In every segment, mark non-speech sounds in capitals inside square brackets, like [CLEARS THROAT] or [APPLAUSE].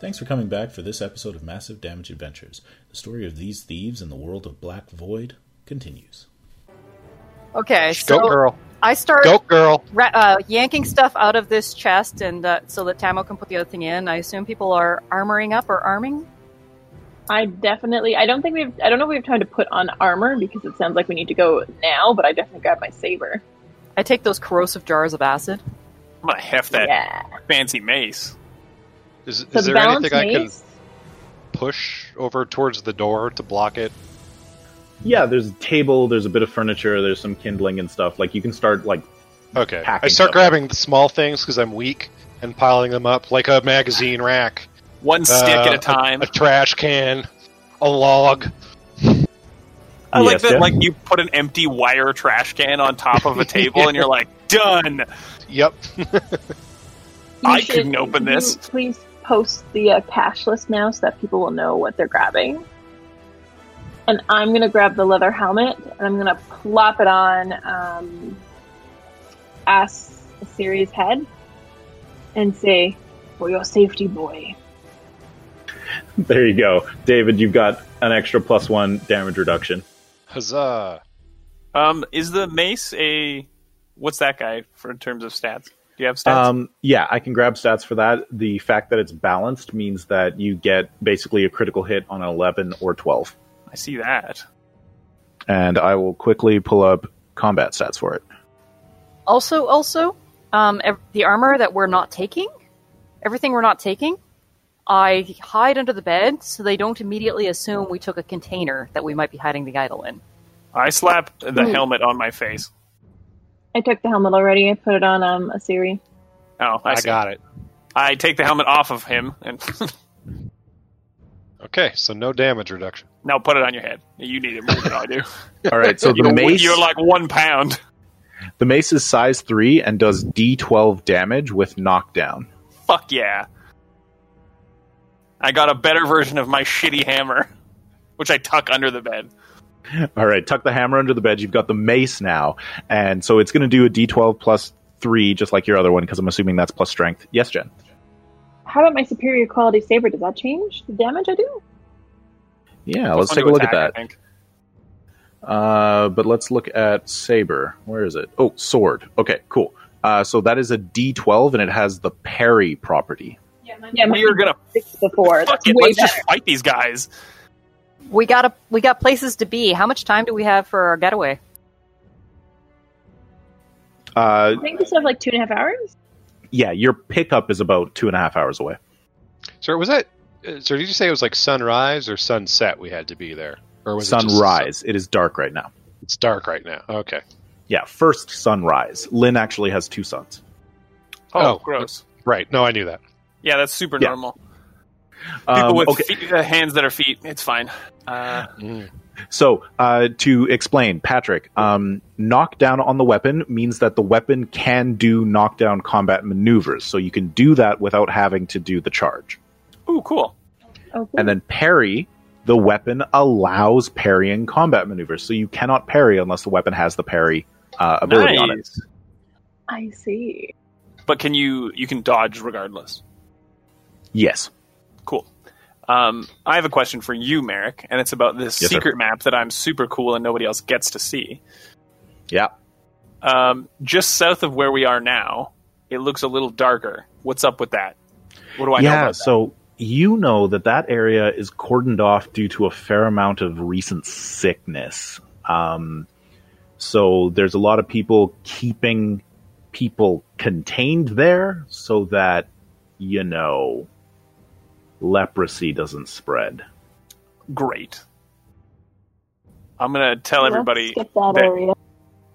Thanks for coming back for this episode of Massive Damage Adventures. The story of these thieves in the world of Black Void continues. Okay, Go so girl. I start Go girl. ra- uh, yanking stuff out of this chest, and uh, so that Tamo can put the other thing in. I assume people are armoring up or arming. I definitely. I don't think we have. I don't know if we have time to put on armor because it sounds like we need to go now. But I definitely grab my saber. I take those corrosive jars of acid. I'm gonna heft that yeah. fancy mace. Is, So is the there balance anything I can push over towards the door to block it? Yeah, there's a table, there's a bit of furniture, there's some kindling and stuff. Like you can start like Okay. I start stuff. grabbing the small things because I'm weak and piling them up like a magazine rack, One stick Uh, at a time. a trash can, a log. [LAUGHS] I like that. yeah. Like you put an empty wire trash can on top of a [LAUGHS] table, and you're like, done. Yep. [LAUGHS] I should- couldn't open this. Please post the uh, cache list now so that people will know what they're grabbing. And I'm gonna grab the leather helmet and I'm gonna plop it on um, Ass Assyria's head and say, "For your safety, boy." there you go. David, you've got an extra plus one damage reduction. Huzzah. Um, is the mace a what's that guy for in terms of stats? Do you have stats? Um, yeah, I can grab stats for that. The fact that it's balanced means that you get basically a critical hit on an 11 or 12. I see that. And I will quickly pull up combat stats for it. Also, also, um, ev- the armor that we're not taking, everything we're not taking, I hide under the bed so they don't immediately assume we took a container that we might be hiding the idol in. I slapped the Ooh. helmet on my face. I took the helmet already. I put it on um, Asiri. Oh, I, I got it. I take the helmet off of him and [LAUGHS] Okay, so no damage reduction. now put it on your head. You need it more than I do. [LAUGHS] All right, so [LAUGHS] the you're, mace you're like one pound. the mace is size 3 and does d12 damage with knockdown. Fuck yeah. I got a better version of my shitty hammer, which I tuck under the bed. [LAUGHS] All right, tuck the hammer under the bed. You've got the mace now. And so it's going to do a d12 plus 3 just like your other one because I'm assuming that's plus strength. Yes, Jen. How about my superior quality saber? Does that change the damage I do? Yeah, let's take a look to at that. Uh, but let's look at saber. Where is it? Oh, sword. Okay, cool. Uh, so that is a D12, and it has the parry property. Yeah, We are gonna six before. fuck That's it. Let's better. just fight these guys. We got a, we got places to be. How much time do we have for our getaway? Uh, I think we still have like two and a half hours. yeah, your pickup is about two and a half hours away. Sir, was that? Sir, did you say it was like sunrise or sunset? We had to be there, or was it just Sunrise. It is dark right now. It's dark right now. Okay. Yeah, first sunrise. Lynn actually has two suns. Oh, Oh. gross. Right. No, I knew that. Yeah, that's super Yeah. normal. People Um, with okay, feet, uh, hands that are feet, it's fine. Uh, so uh, to explain, Patrick, um, knockdown on the weapon means that the weapon can do knockdown combat maneuvers. So you can do that without having to do the charge. ooh, cool. Oh, cool. And then parry, the weapon allows parrying combat maneuvers. So you cannot parry unless the weapon has the parry uh, ability on it. I see. But can you you can dodge regardless? Yes. Um, I have a question for you, Merrick, and it's about this Yes, sir. secret map that I'm super cool and nobody else gets to see. Yeah. Um, just south of where we are now, it looks a little darker. What's up with that? What do I know yeah. So you know that that area is cordoned off due to a fair amount of recent sickness. Um, so there's a lot of people keeping people contained there so that you know leprosy doesn't spread. Great. I'm gonna tell Let's everybody that that- area.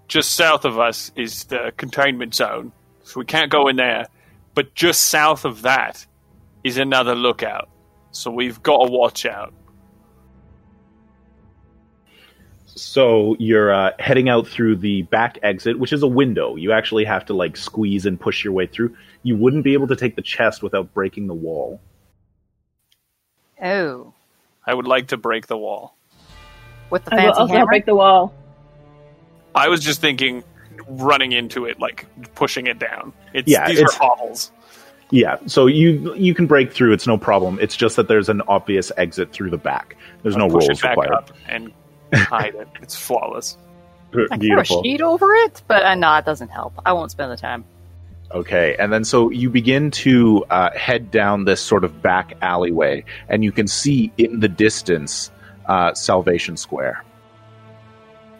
just south of us is the containment zone, so we can't go in there. But just south of that is another lookout, so we've got to watch out. So you're uh, heading out through the back exit, which is a window. You actually have to like squeeze and push your way through. You wouldn't be able to take the chest without breaking the wall. Oh, I would like to break the wall. with the I will fancy also hammer. break the wall. I was just thinking running into it, like pushing it down. It's, Yeah, these it's- are hovels. Yeah, so you you can break through. It's no problem. It's just that there's an obvious exit through the back. There's no push rolls it back required. up and hide it. It's flawless. I can put a Beautiful. sheet over it, but uh, no, it doesn't help. I won't spend the time. Okay, and then so you begin to uh, head down this sort of back alleyway, and you can see in the distance uh, Salvation Square.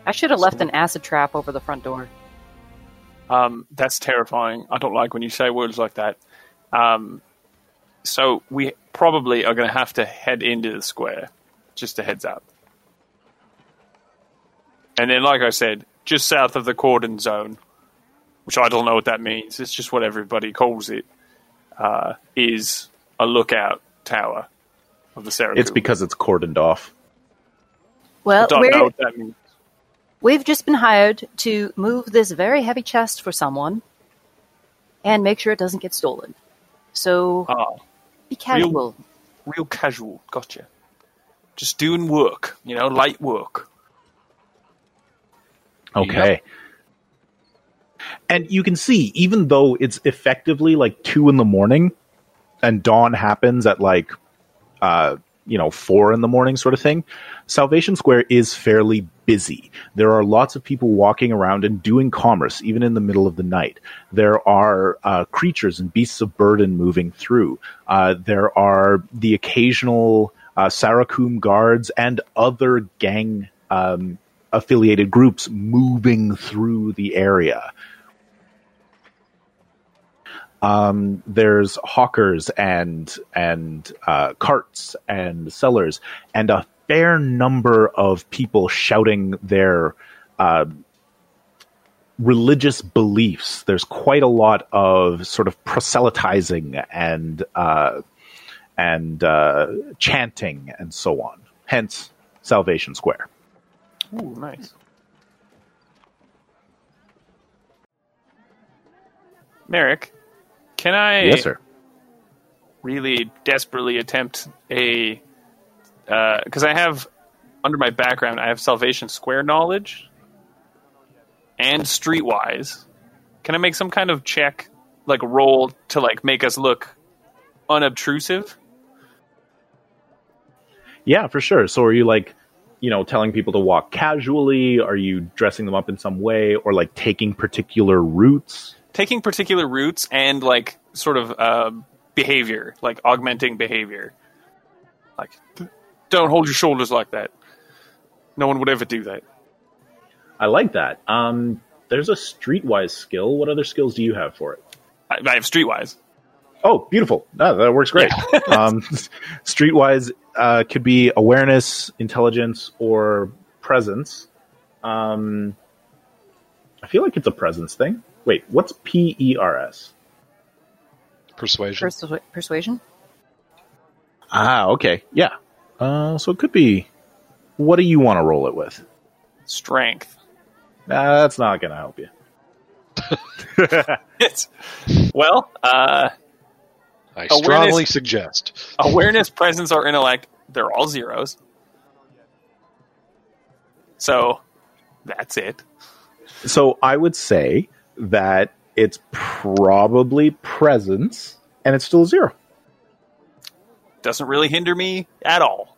I should have left an acid trap over the front door. Um, that's terrifying. I don't like when you say words like that. Um, so we probably are going to have to head into the square. Just a heads up. And then, like I said, just south of the cordon zone, which I don't know what that means. It's just what everybody calls it. Uh, is a lookout tower of the Saraku. It's because it's cordoned off. Well, don't we're, know what that means. we've just been hired to move this very heavy chest for someone and make sure it doesn't get stolen. So Ah, be casual. real casual. Gotcha. Just doing work, you know, light work. Okay. And you can see, even though it's effectively like two in the morning, and dawn happens at like, uh, you know, four in the morning, sort of thing. Salvation Square is fairly busy. There are lots of people walking around and doing commerce, even in the middle of the night. There are uh, creatures and beasts of burden moving through. Uh, there are the occasional uh, Sarakum guards and other gang um, affiliated groups moving through the area. Um, there's hawkers and and uh, carts and sellers and a fair number of people shouting their uh, religious beliefs. There's quite a lot of sort of proselytizing and uh, and uh, chanting and so on. Hence, Salvation Square. Ooh, nice. Merrick, can I Yes, sir. really desperately attempt a uh, because I have under my background I have Salvation Square knowledge and Streetwise. Can I make some kind of check, like roll to like make us look unobtrusive? Yeah, for sure. So are you like, you know, telling people to walk casually? Are you dressing them up in some way or like taking particular routes? Taking particular routes and like sort of uh, behavior, like augmenting behavior. Like, don't hold your shoulders like that. No one would ever do that. I like that. Um, there's a streetwise skill. What other skills do you have for it? I, I have streetwise. Oh, beautiful. No, that works great. [LAUGHS] um, streetwise uh, could be awareness, intelligence, or presence. Um, I feel like it's a presence thing. Wait, what's P E R S? Persuasion. Persu- persuasion? Ah, okay. Yeah. Uh, so it could be. What do you want to roll it with? Strength. Nah, that's not going to help you. It's [LAUGHS] well, uh, I Awareness- strongly suggest. awareness, presence, or intellect. They're all zeros. So that's it. So I would say that it's probably presence, and it's still zero. Doesn't really hinder me at all.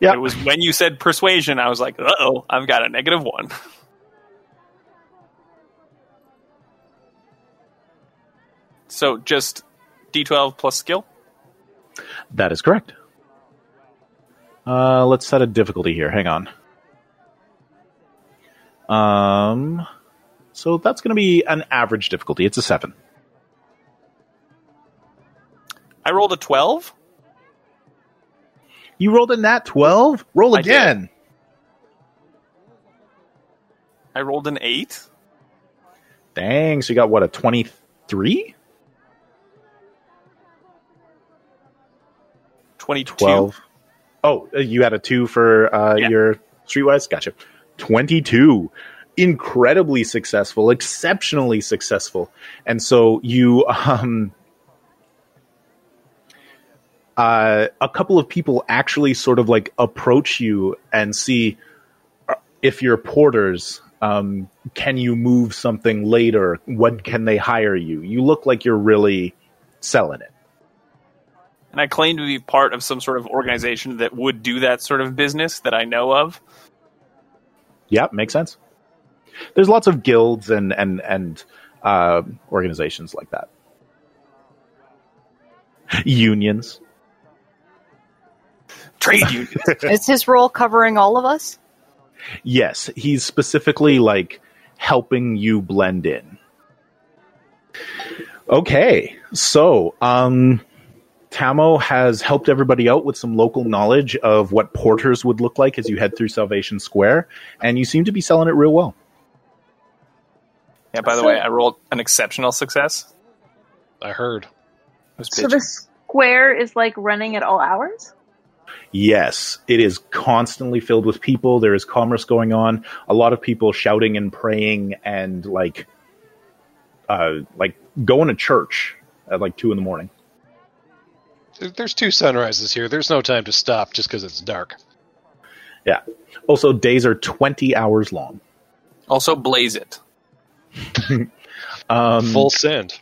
Yeah. It was when you said persuasion, I was like, uh oh, I've got a negative one. [LAUGHS] So just D12 plus skill? That is correct. Uh, let's set a difficulty here. Hang on. Um, so that's going to be an average difficulty. It's a seven. I rolled a 12. You rolled a nat twelve. Roll I did. again. I rolled an 8. Dang. So you got what a twenty-three? 22. 12. Oh, uh, you had a two for uh, Yeah. your streetwise? Gotcha. 22. Incredibly successful, exceptionally successful. And so you, um, uh, a couple of people actually sort of like approach you and see uh, if you're porters. Um, can you move something later? When can they hire you? You look like you're really selling it. And I claim to be part of some sort of organization that would do that sort of business that I know of. Yeah, makes sense. There's lots of guilds and and and uh, organizations like that. Unions. Trade [LAUGHS] unions. Is his role covering all of us? Yes, he's specifically like helping you blend in. Okay, so um, Tamo has helped everybody out with some local knowledge of what porters would look like as you head through Salvation Square, and you seem to be selling it real well. Yeah, by the So- way, I rolled an exceptional success. I heard. It was So the square is like running at all hours? Yes, it is constantly filled with people. There is commerce going on. A lot of people shouting and praying and like, uh, like going to church at like two in the morning. There's two sunrises here. There's no time to stop just because it's dark. Yeah. Also, days are twenty hours long. Also, blaze it. [LAUGHS] Um, Full send.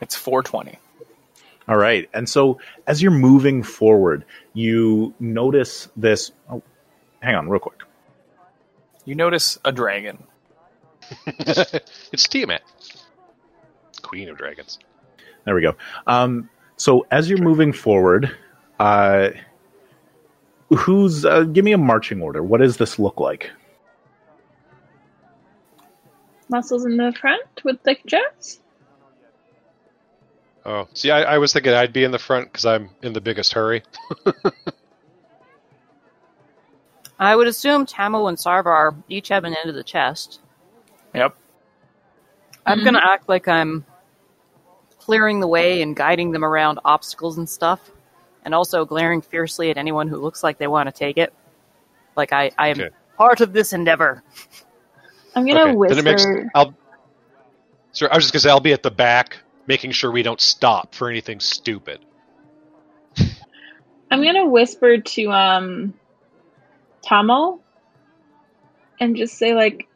It's 420. All right. And so as you're moving forward, you notice this. Oh, hang on, real quick. You notice a dragon. [LAUGHS] it's Tiamat. Queen of Dragons. There we go. Um, so as you're moving forward, uh, who's uh, give me a marching order? What does this look like? Muscles in the front with thick chest? Oh, see, I, I was thinking I'd be in the front because I'm in the biggest hurry. [LAUGHS] I would assume Tamo and Sarvar each have an end of the chest. Yep. I'm mm-hmm. gonna act like I'm clearing the way and guiding them around obstacles and stuff, and also glaring fiercely at anyone who looks like they want to take it. Like I, I am Okay. part of this endeavor. [LAUGHS] I'm gonna Okay, whisper. makes. I'll. Sorry, I was just gonna say I'll be at the back, making sure we don't stop for anything stupid. I'm gonna whisper to um Tamo and just say like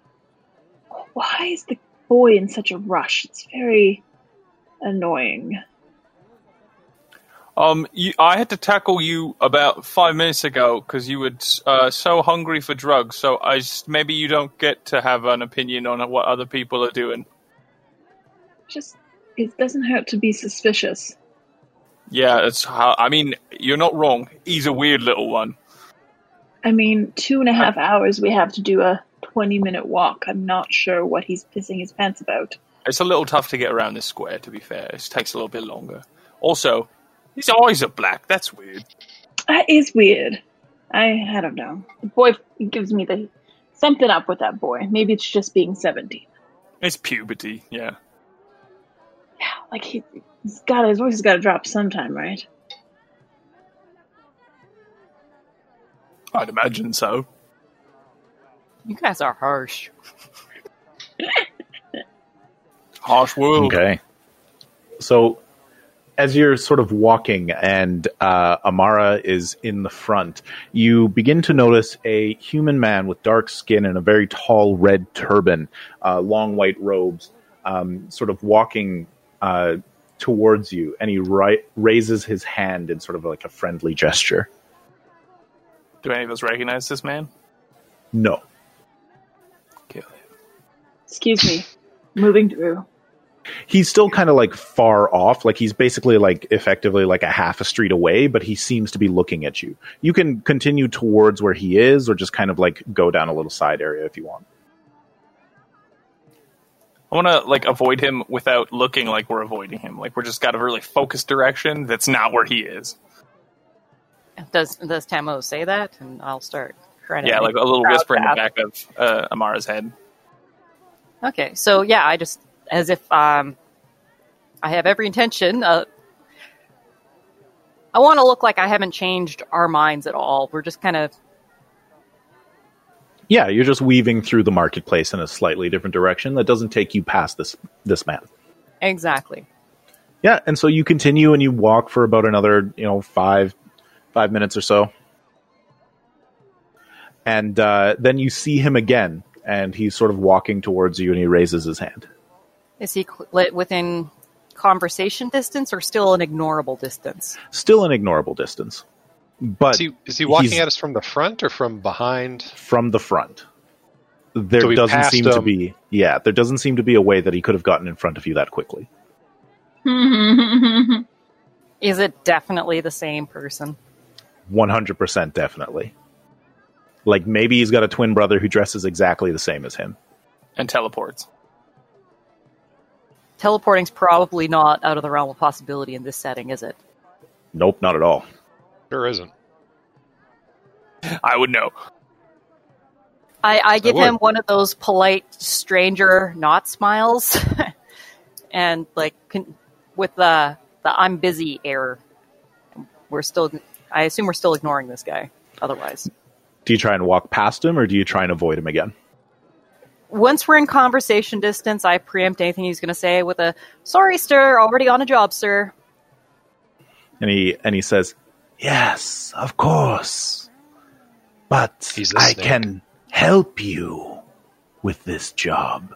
why is the boy in such a rush? It's very annoying. Um, you, I had to tackle you about five minutes ago because you were uh, so hungry for drugs. So I just, maybe you don't get to have an opinion on what other people are doing. Just it doesn't hurt to be suspicious. Yeah, that's how. I mean, you're not wrong. He's a weird little one. I mean, two and a half hours we have to do a 20 minute walk. I'm not sure what he's pissing his pants about. It's a little tough to get around this square. To be fair, it takes a little bit longer. Also, his eyes are black. That's weird. That is weird. I, I don't know. The boy gives me the something up with that boy. Maybe it's just being 17. It's puberty. Yeah. Yeah, like he, he's got his voice has got to drop sometime, right? I'd imagine so. You guys are harsh. Harsh world. Okay. So as you're sort of walking and uh, Amara is in the front, you begin to notice a human man with dark skin and a very tall red turban, uh, long white robes, um, sort of walking uh, towards you, and he ri- raises his hand in sort of like a friendly gesture. Do any of us recognize this man? No. Kill him. Excuse me. Moving through. He's still kind of like far off, like he's basically like effectively like a half a street away, but he seems to be looking at you. You can continue towards where he is, or just kind of like go down a little side area if you want. I want to like avoid him without looking like we're avoiding him. Like we're just got a really focused direction that's not where he is. Does does Tamo say that? And I'll start. Trying Yeah, make like a little whisper in the back of uh, Amara's head. Okay, so yeah, I just as if um, I have every intention. Uh, I want to look like I haven't changed our minds at all. We're just kind of Yeah, you're just weaving through the marketplace in a slightly different direction that doesn't take you past this this man. exactly. Yeah, and so you continue and you walk for about another, you know, five five minutes or so, and uh, then you see him again, and he's sort of walking towards you, and he raises his hand. Is he lit within conversation distance or still an ignorable distance? Still an ignorable distance, but Is he, is he walking at us from the front or from behind? from the front. There So doesn't passed seem to be, yeah, there doesn't seem to be a way that he could have gotten in front of you that quickly. [LAUGHS] Is it definitely the same person? One hundred percent, definitely. Like maybe he's got a twin brother who dresses exactly the same as him. and teleports. Teleporting's probably not out of the realm of possibility in this setting, is it? Nope, not at all. Sure isn't. I would know. I, I give would. him one of those polite stranger not smiles, [LAUGHS] and like con- with the the I'm busy air. We're still. I assume we're still ignoring this guy. Otherwise, Do you try and walk past him, or do you try and avoid him again? Once we're in conversation distance, I preempt anything he's going to say with a "Sorry, sir, already on a job, sir." And he and he says, "Yes, of course, but He's a I snake. can help you with this job.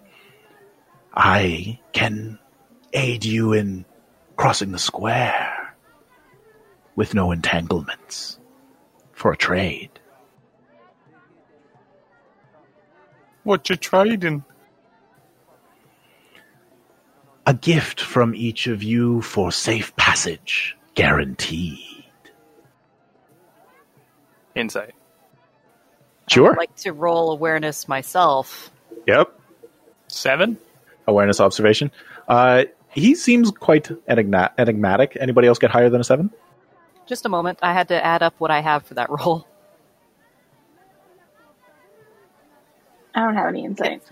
I can aid you in crossing the square with no entanglements for a trade." What you're trading? A gift from each of you for safe passage, guaranteed. Insight. Sure. I Sure. would like to roll awareness myself. Yep. Seven? Awareness observation. Uh, he seems quite enigma- enigmatic. Anybody else get higher than a seven? Just a moment. I had to add up what I have for that [LAUGHS] roll. I don't have any insight.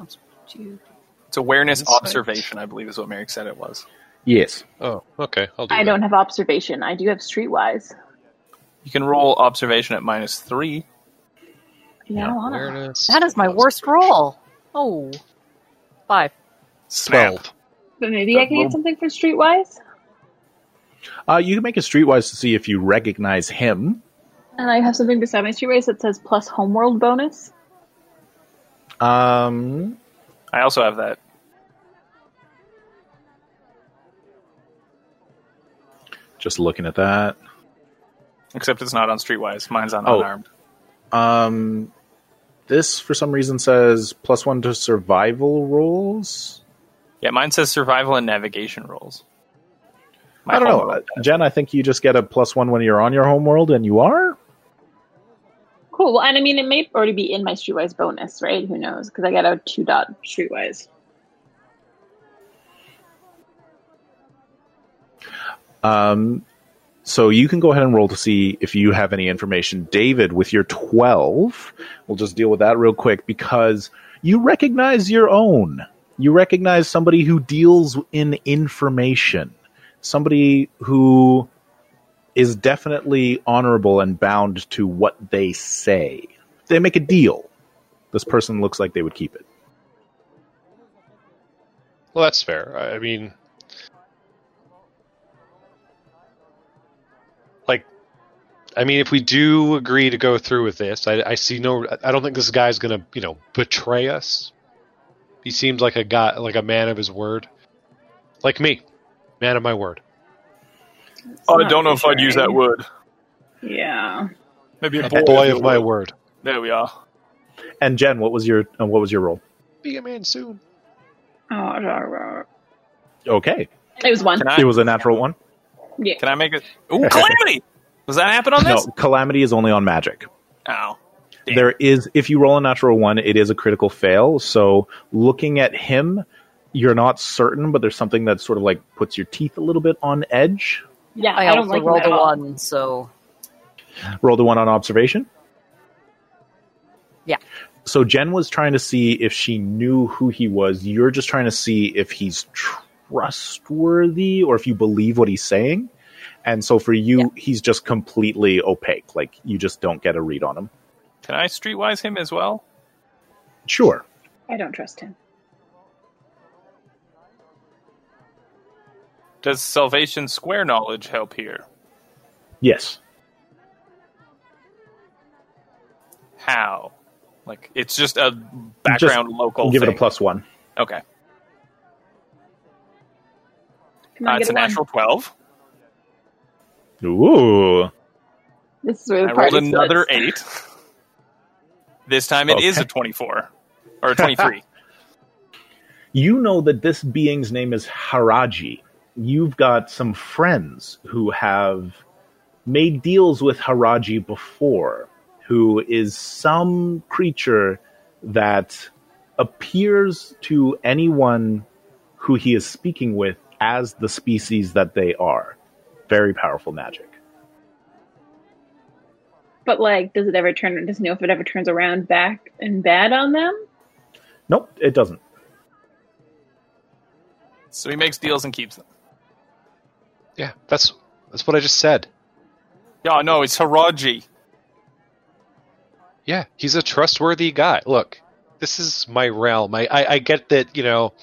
It's awareness Insight. observation, I believe is what Merrick said it was. Yes. Oh, okay. I'll do I that. don't have observation. I do have streetwise. You can roll observation at minus three. Yeah, I don't. Awareness. That is my worst roll. Oh, five. Snap. Twelve. But maybe I can Well- get something for streetwise. Uh, you can make a streetwise to see if you recognize him. And I have something beside my streetwise that says plus homeworld bonus. Um, I also have that. just looking at that. Except it's not on Streetwise. Mine's on Oh. unarmed. Um, this for some reason says plus one to survival rolls. Yeah, mine says survival and navigation rolls. My I don't know, Jen. I think you just get a plus one when you're on your home world, and you are. Cool. Well, and I mean, it may already be in my streetwise bonus, right? Who knows? Because I got a two dot streetwise. Um, so you can go ahead and roll to see if you have any information. David, with your 12, we'll just deal with that real quick because you recognize your own. You recognize somebody who deals in information, somebody who is definitely honorable and bound to what they say. They make a deal. This person looks like they would keep it. Well, that's fair. I mean, like, I mean, if we do agree to go through with this, I, I see no. I don't think this guy's gonna, you know, betray us. He seems like a guy, like a man of his word, like me, man of my word. Oh, I don't know if I'd use that word. Yeah. Maybe a A boy, boy of my word. There we are. And Jen, what was your uh, what was your role? Be a man soon. Oh, Okay, it was one. I? it was a natural one. Yeah. Can I make it? Ooh, [LAUGHS] calamity! Does that happen on this? No, calamity is only on magic. Oh, Damn. There is, if you roll a natural one, it is a critical fail. So looking at him, you're not certain, but there's something that sort of like puts your teeth a little bit on edge. Yeah, I, I, don't also like him rolled a one, so Roll the one on observation. Yeah. So Jen was trying to see if she knew who he was. You're just trying to see if he's trustworthy or if you believe what he's saying. And so for you, Yeah. he's just completely opaque. Like you just don't get a read on him. can I streetwise him as well? Sure. I don't trust him. Does Salvation Square knowledge help here? Yes. How? Like it's just a background local. Give it a plus one. Okay, Come uh, it's a get a one. natural twelve. Ooh. This is where the I rolled party another splits. eight. This time it is Okay. a twenty-four or a twenty-three. [LAUGHS] You know that this being's name is Haraji. You've got some friends who have made deals with Haraji before, who is some creature that appears to anyone who he is speaking with as the species that they are. Very powerful magic. But like, does it ever turn? Does it know if it ever turns around back and bad on them? Nope, it doesn't. so he makes deals and keeps them. Yeah, that's that's what I just said. Yeah, no, it's Haraji. Yeah, he's a trustworthy guy. Look, this is my realm. I, I, I get that, you know,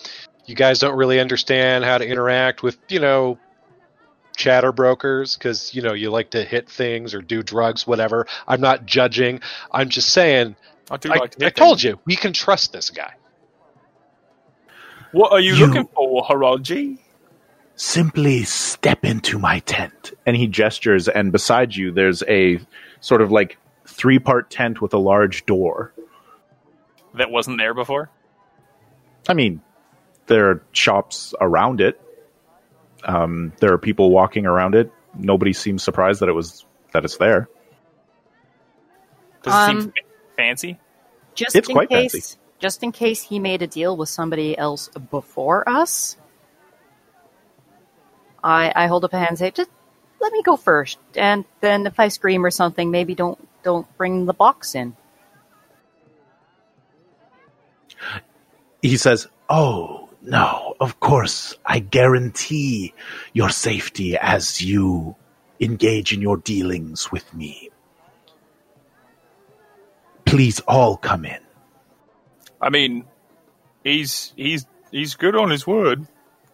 you guys don't really understand how to interact with, you know, chatter brokers because, you know, you like to hit things or do drugs, whatever. I'm not judging. I'm just saying, I do I, like to I hit told you, we can trust this guy. What are you, You- looking for, Haraji? Simply step into my tent. And he gestures, and beside you, there's a sort of like three part tent with a large door. That wasn't there before. I mean, there are shops around it. Um, there are people walking around it. Nobody seems surprised that it was that it's there. Does it seem Um, fa- fancy? Just It's in quite case, fancy. just in case he made a deal with somebody else before us. I I hold up a hand and say, just let me go first, and then if I scream or something, maybe don't don't bring the box in. He says, Oh, no, of course. I guarantee your safety as you engage in your dealings with me. Please all come in. I mean, he's he's he's good on his word,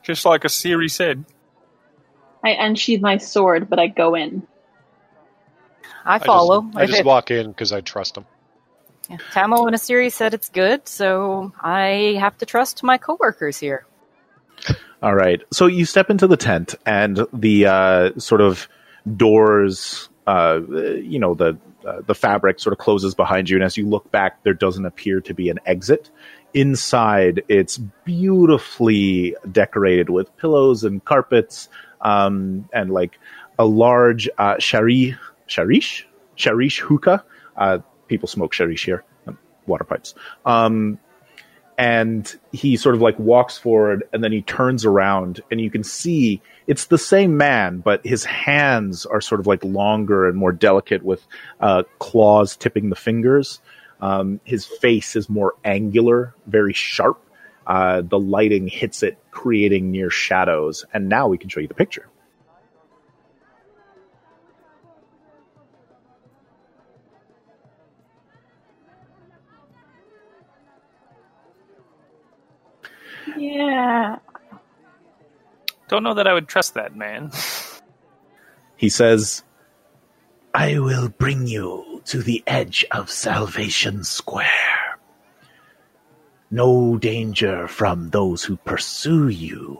just like Asiri said. I unsheathe my sword, but I go in. I follow. I just, I just walk in because I trust him. yeah, Tamo and Asiri said it's good, so I have to trust my coworkers here. [LAUGHS] All right. So you step into the tent, and the uh, sort of doors, uh, you know, the uh, the fabric sort of closes behind you, and as you look back, there doesn't appear to be an exit. Inside, it's beautifully decorated with pillows and carpets, um, and like a large uh, shari sharish sharish hookah. Uh, people smoke sharish here, um, water pipes. Um, and he sort of like walks forward and then he turns around and you can see it's the same man but his hands are sort of like longer and more delicate with uh, claws tipping the fingers um, his face is more angular very sharp uh, the lighting hits it creating near shadows and now we can show you the picture Yeah. Don't know that I would trust that man. [LAUGHS] he says i will bring you to the edge of salvation square no danger from those who pursue you.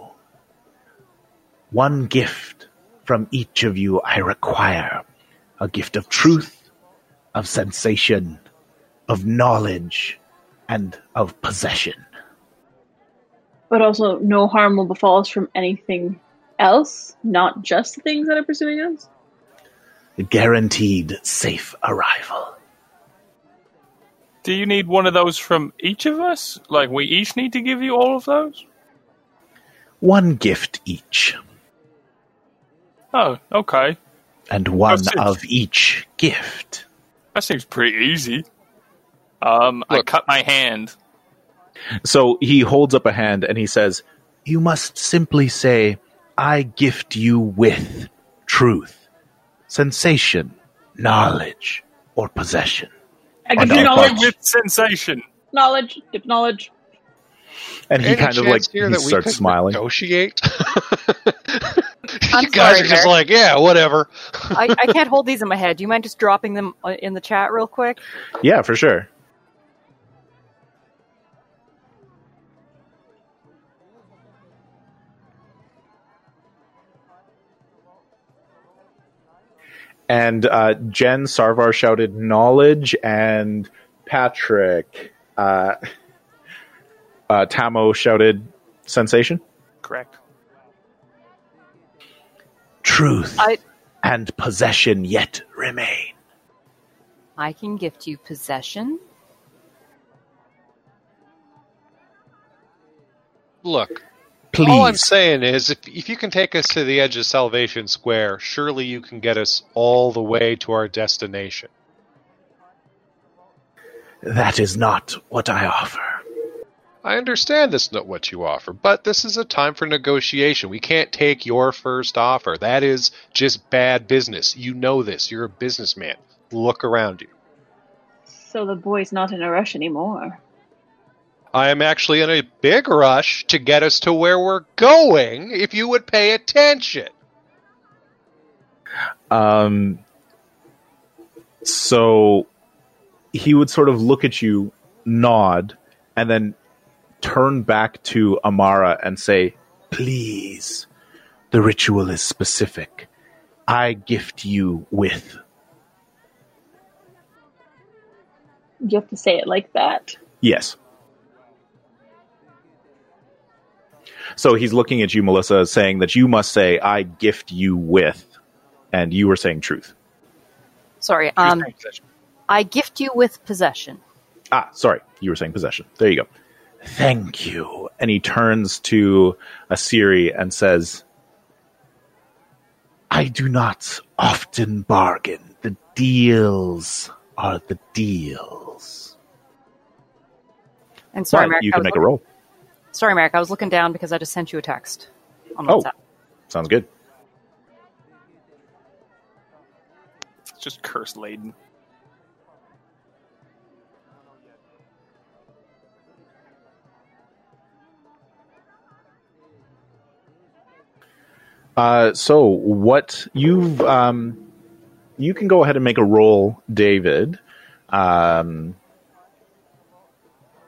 One gift from each of you i require a gift of truth of sensation of knowledge and of possession. But also, no harm will befall us from anything else, not just the things that are pursuing us. guaranteed safe arrival Do you need one of those from each of us? Like we each need to give you all of those? one gift each Oh, okay. and one That's it. of each gift That seems pretty easy. Um, I cut my hand. So he holds up a hand and he says, You must simply say, I gift you with truth, sensation, knowledge, or possession. I And give you knowledge, with sensation. knowledge, give knowledge. And he Any kind of like here he that starts could smiling. Negotiate. [LAUGHS] I'm you guys sorry, are just Merrick. like, yeah, whatever. I, I [LAUGHS] can't hold these in my head. Do you mind just dropping them uh, in the chat real quick? Yeah, for sure. And uh, Jen Sarvar shouted knowledge, and Patrick uh, uh, Tamo shouted sensation. Correct. Truth I and possession yet remain. I can gift you possession. Look, Please. all I'm saying is, if if you can take us to the edge of Salvation Square, surely you can get us all the way to our destination. that is not what I offer. I understand that's not what you offer, but this is a time for negotiation. We can't take your first offer. That is just bad business. You know this. You're a businessman. Look around you. So the boy's not in a rush anymore. I am actually in a big rush to get us to where we're going if you would pay attention. Um, so he would sort of look at you, nod, and then turn back to Amara and say, Please, the ritual is specific. I gift you with. You have to say it like that. Yes. So he's looking at you, Melissa, saying that you must say, I gift you with. And you were saying truth. Sorry. Um, I gift you with possession. Ah, sorry. You were saying possession. There you go. Thank you. And he turns to Asiri and says, I do not often bargain. The deals are the deals. And sorry, But Merrick, you can was make a roll. Sorry, Merrick. I was looking down because I just sent you a text on Oh. WhatsApp. Sounds good. It's just curse laden. Uh, so what you've um, you can go ahead and make a roll, David. Um,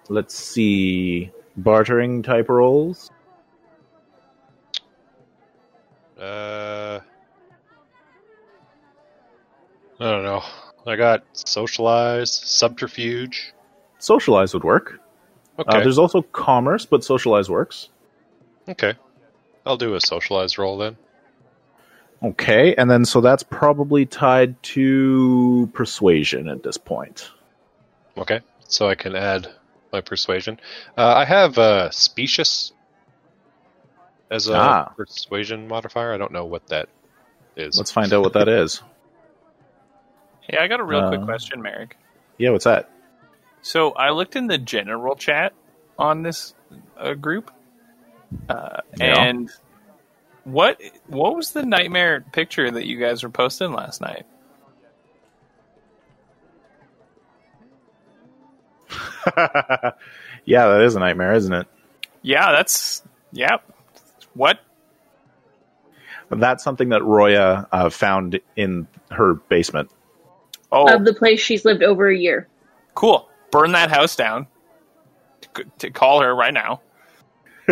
let's see, bartering type rolls. Uh, I don't know. I got socialize, subterfuge. Socialize would work. Okay. Uh, there's also commerce, but socialize works. okay. I'll do a socialized roll then. Okay, and then so that's probably tied to persuasion at this point. Okay. So I can add my persuasion. Uh, I have uh, specious as a Ah. persuasion modifier. I don't know what that is. Let's find out what that is. [LAUGHS] Hey, I got a real Uh, quick question, Merrick. Yeah, what's that? So I looked in the general chat on this uh, group, uh, Yeah. and what what was the nightmare picture that you guys were posting last night? [LAUGHS] yeah, that is a nightmare, isn't it? Yeah, that's yeah. What? That's something that Roya uh, found in her basement. Oh, Of the place she's lived over a year. cool! Burn that house down. To, to call her right now. [LAUGHS]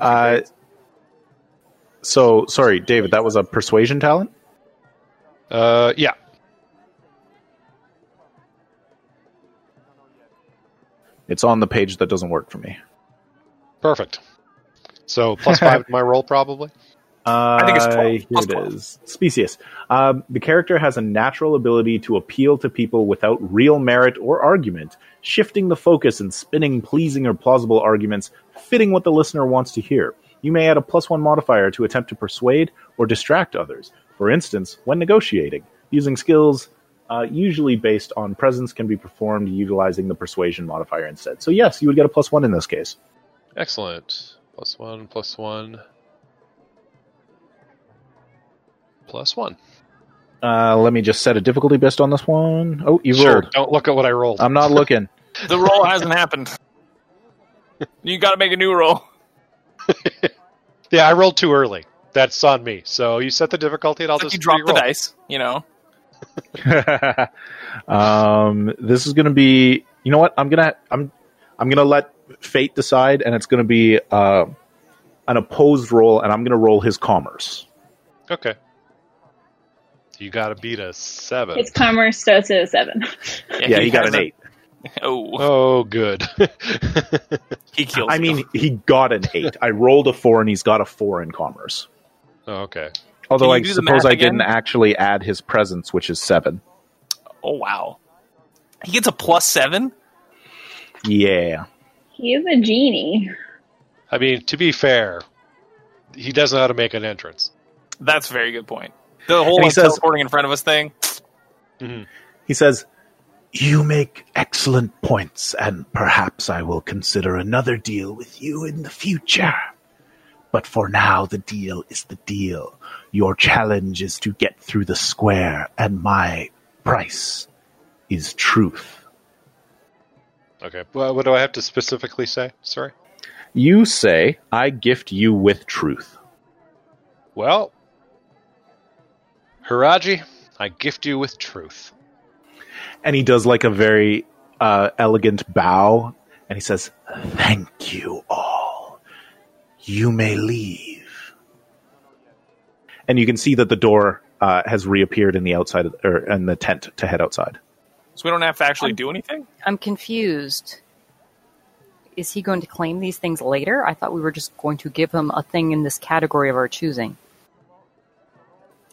Uh. So, sorry, David, that was a persuasion talent? Uh, yeah. It's on the page that doesn't work for me. Perfect. So plus five [LAUGHS] to my roll, probably. Uh, think it's 12. Here Plus it 12. is. Specious. Um, the character has a natural ability to appeal to people without real merit or argument, shifting the focus and spinning pleasing or plausible arguments fitting what the listener wants to hear. You may add a plus one modifier to attempt to persuade or distract others. For instance, when negotiating, using skills uh, usually based on presence can be performed utilizing the persuasion modifier instead. So, yes, you would get a plus one in this case. Excellent. Plus one, plus one. Plus one. Uh, let me just set a difficulty based on this one. Oh, you Sure. rolled. Don't look at what I rolled. I'm not looking. [LAUGHS] The roll hasn't happened. You got to make a new roll. [LAUGHS] Yeah, I rolled too early. That's on me. So you set the difficulty, and I'll like just you drop the re-roll. dice. You know. [LAUGHS] um, this is going to be. You know what? I'm gonna. I'm. I'm gonna let fate decide, and it's going to be uh, an opposed roll, and I'm going to roll his commerce. Okay. You got to beat a seven. It's commerce, so it's a seven. Yeah, he got has an a- eight. [LAUGHS] Oh, Oh, good. [LAUGHS] he kills. I you. mean, he got an eight. I rolled a four, and he's got a four in commerce. oh, okay. Although I suppose I again? didn't actually add his presence, which is seven. oh wow, he gets a plus seven. Yeah. he is a genie. I mean, to be fair, he doesn't know how to make an entrance. That's a very good point. The whole like, says- teleporting in front of us thing. Mm-hmm. He says, You make excellent points, and perhaps I will consider another deal with you in the future. But for now, the deal is the deal. Your challenge is to get through the square, and my price is truth. Okay. Well, what do I have to specifically say? Sorry. You say, I gift you with truth. Well, Hiraji, I gift you with truth. And he does like a very uh, elegant bow, and he says, Thank you all. You may leave. And you can see that the door uh, has reappeared in the outside of, or in the tent to head outside. So we don't have to actually do anything. I'm confused. Is he going to claim these things later? I thought we were just going to give him a thing in this category of our choosing.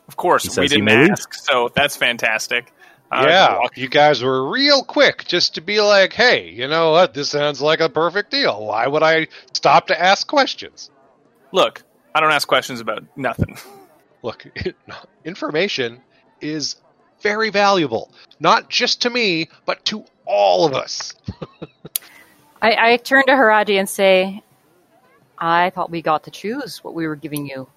Of course, we didn't ask, so that's fantastic. Uh, yeah, you guys were real quick just to be like, hey, you know what? This sounds like a perfect deal. Why would I stop to ask questions? Look, I don't ask questions about nothing. [LAUGHS] Look, [LAUGHS] information is very valuable, not just to me, but to all of us. [LAUGHS] I, I turn to Haraji and say, I thought we got to choose what we were giving you.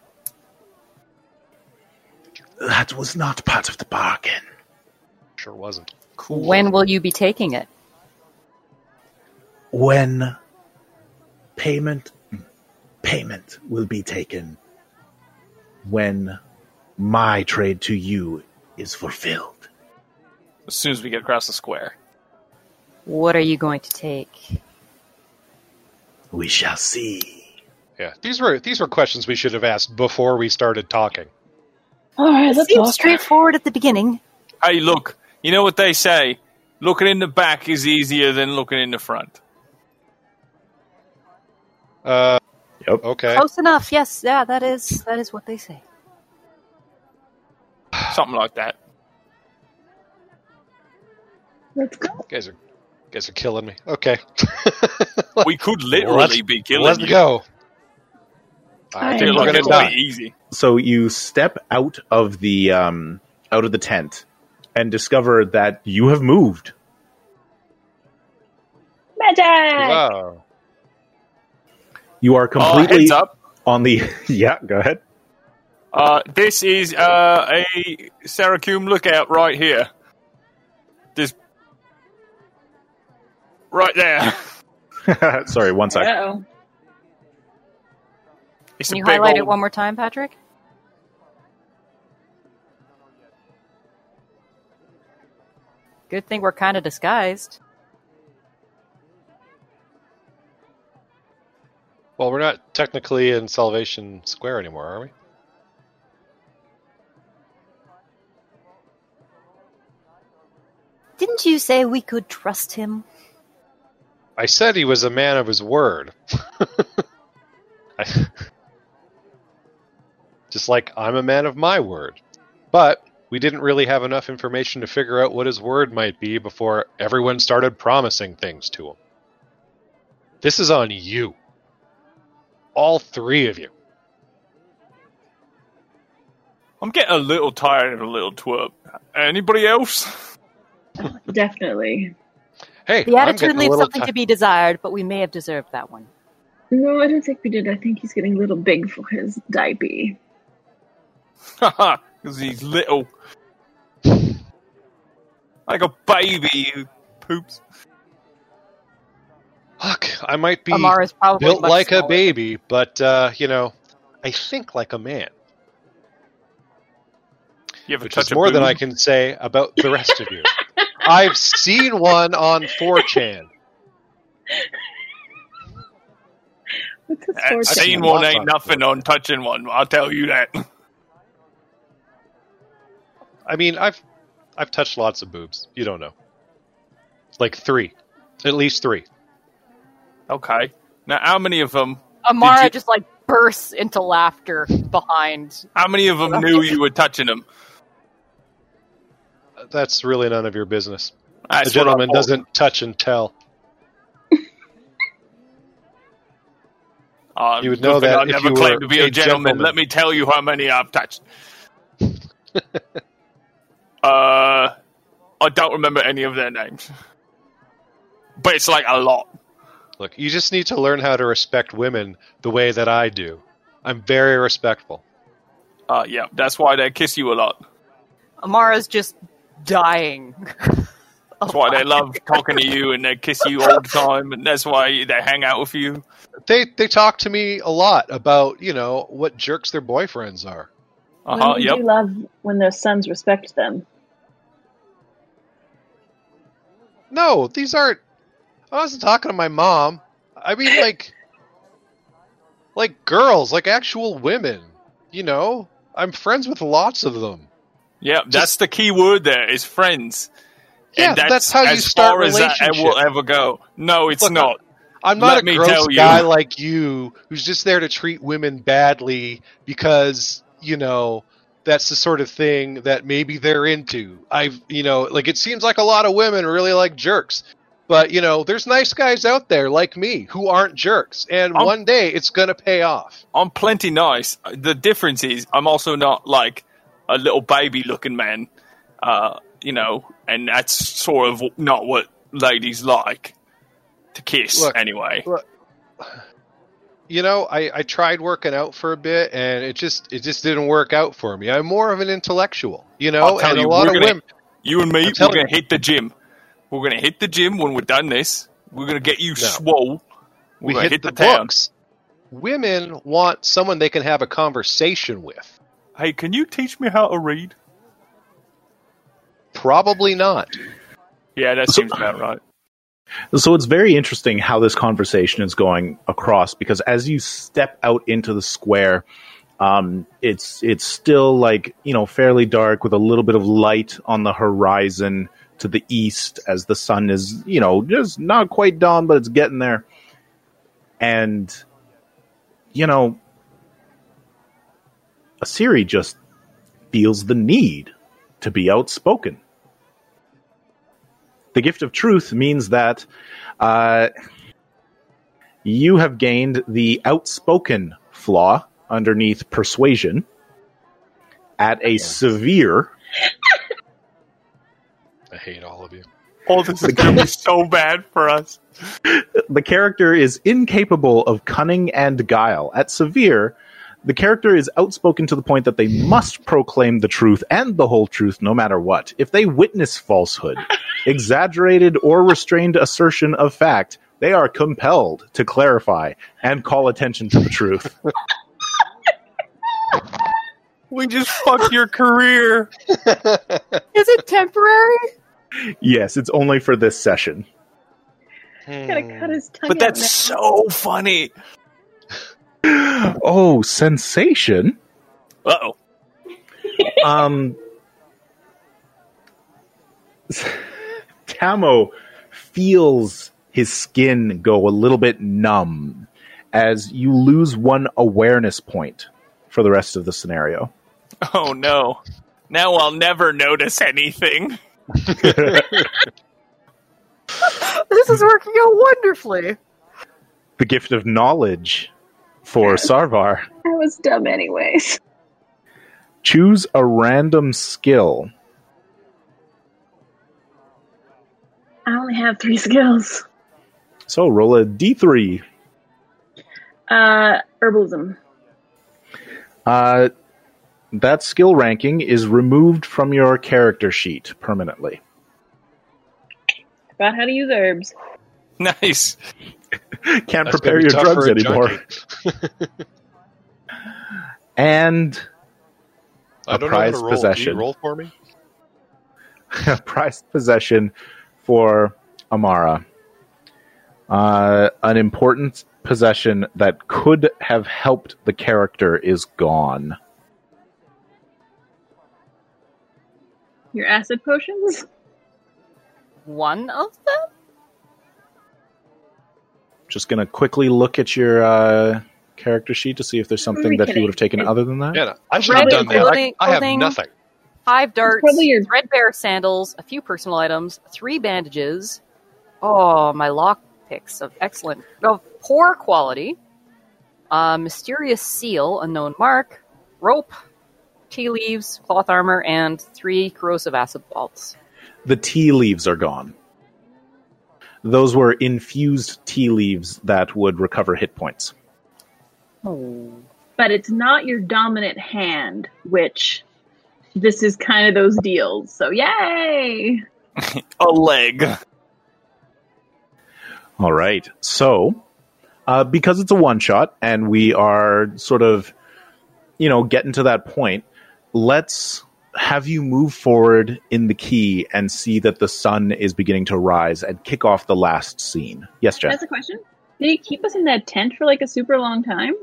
That was not part of the bargain. Sure wasn't. Cool. When will you be taking it? When payment payment will be taken when my trade to you is fulfilled. as soon as we get across the square. What are you going to take? We shall see. Yeah, these were these were questions we should have asked before we started talking. All right, let's Seems walk. straightforward at the beginning. Hey, look, you know what they say? Looking in the back is easier than looking in the front. Uh, Yep. okay. Close enough. Yes, yeah, that is that is what they say. Something like that. Let's go. You guys are you guys are killing me. Okay. [LAUGHS] We could literally Let's- be killing Let's you. go. I Hey, think we're gonna die. easy. So you step out of the um, out of the tent and discover that you have moved. Magic. Wow. You are Oh, completely heads up. on the. [LAUGHS] Yeah, go ahead. Uh, this is uh, a Sarakum lookout right here. This right there. [LAUGHS] [LAUGHS] Sorry, one second. Uh-oh. It's Can you big highlight it one more time, Patrick? Good thing we're kind of disguised. Well, we're not technically in Salvation Square anymore, are we? Didn't you say we could trust him? I said he was a man of his word. [LAUGHS] I- Just like I'm a man of my word. But we didn't really have enough information to figure out what his word might be before everyone started promising things to him. This is on you. All three of you. I'm getting a little tired of a little twerp. Anybody else? Definitely. Hey, The attitude leaves something ti- to be desired, but we may have deserved that one. No, I don't think we did. I think he's getting a little big for his diaper. [LAUGHS] Haha, because he's little. [LAUGHS] Like a baby who poops. Look, I might be Amara's probably built much like a baby, but uh, you know, I think like a man, You have a which touch is of more than. I can say about the rest of you. [LAUGHS] I've seen one on 4chan. [LAUGHS] What's a Uh, sword? Seeing seen one ain't nothing on touching one. I'll tell you that. I mean, I've I've touched lots of boobs. You don't know, like three, at least three. Okay. Now, how many of them? Amara you- just like bursts into laughter behind. How many of them knew you were touching them? That's really none of your business. That's a gentleman doesn't touch and tell. [LAUGHS] Uh, You would know that I if never you claimed were to be a a gentleman. gentleman. Let me tell you how many I've touched. [LAUGHS] uh, I don't remember any of their names, but it's like a lot. Look, you just need to learn how to respect women the way that I do. I'm very respectful. Uh, yeah, that's why they kiss you a lot. Amara's just dying. [LAUGHS] That's why they love talking to you and they kiss you all the time, and that's why they hang out with you. They they talk to me a lot about you know what jerks their boyfriends are. Uh huh. Women Yep. do love when their sons respect them. No, these aren't. I wasn't talking to my mom. I mean, like, [LAUGHS] like girls, like actual women. You know, I'm friends with lots of them. Yeah, that's the key word there is friends. Yeah, and that's, that's how you start far as that will relationships. ever go. No, it's Look, not. I'm not Let a gross tell you. guy like you who's just there to treat women badly because, you know, that's the sort of thing that maybe they're into. I've, you know, like it seems like a lot of women really like jerks. But, you know, there's nice guys out there like me who aren't jerks. And I'm- one day it's going to pay off. I'm plenty nice. The difference is I'm also not like a little baby looking man, uh, you know, and that's sort of not what ladies like to kiss Look, anyway. You know, I, I tried working out for a bit and it just it just didn't work out for me. I'm more of an intellectual, you know, and a you, lot of gonna- women You and me, we're going to hit the gym. We're going to hit the gym when we're done this. We're going to get you No. swole. We're we going to hit, hit the, the, town. books. Women want someone they can have a conversation with. Hey, can you teach me how to read? Probably not. Yeah, that seems about right. So it's very interesting how this conversation is going across because as you step out into the square, um, it's it's still like you know fairly dark with a little bit of light on the horizon to the east as the sun is you know just not quite dawn but it's getting there, and you know Asiri just feels the need to be outspoken. The gift of truth means that uh, you have gained the outspoken flaw underneath persuasion at a severe. I hate all of you. Oh, this is going to be so bad for us. The character is incapable of cunning and guile. At severe, the character is outspoken to the point that they must proclaim the truth and the whole truth no matter what. If they witness falsehood, exaggerated or restrained assertion of fact, they are compelled to clarify and call attention to the truth. We just fucked your career. [LAUGHS] Is it temporary? Yes, it's only for this session. Gotta cut his tongue But that's now. so funny. [GASPS] Oh, sensation. Uh oh. [LAUGHS] um Tamo feels his skin go a little bit numb as you lose one awareness point for the rest of the scenario. Oh no. Now I'll never notice anything. [LAUGHS] This is working out wonderfully. The gift of knowledge for [LAUGHS] Sarvar. I was dumb anyways. Choose a random skill. I only have three skills. So roll a d3. Uh, herbalism. Uh, that skill ranking is removed from your character sheet permanently. About how to use herbs. nice. [LAUGHS] Can't That's prepare your drugs anymore. [LAUGHS] And I A don't know prized roll. Possession. roll for me? [LAUGHS] a prized possession for Amara. Uh, an important possession that could have helped the character is gone. Your acid potions? One of them? Just gonna quickly look at your uh, character sheet to see if there's something that you kidding? would have taken other than that. Yeah, no, I should have done that. I, clothing- I have nothing. Five darts, probably your- threadbare sandals, a few personal items, three bandages. Oh, my lock picks of excellent, of poor quality. A mysterious seal, unknown mark, rope, tea leaves, cloth armor, and three corrosive acid bolts. The tea leaves are gone. Those were infused tea leaves that would recover hit points. Oh. But it's not your dominant hand, which this is kind of those deals. So yay! [LAUGHS] A leg. All right. So, uh, because it's a one shot and we are sort of, you know, getting to that point, let's have you move forward in the key and see that the sun is beginning to rise and kick off the last scene. Yes, Jeff. That's a question. Did he keep us in that tent for like a super long time?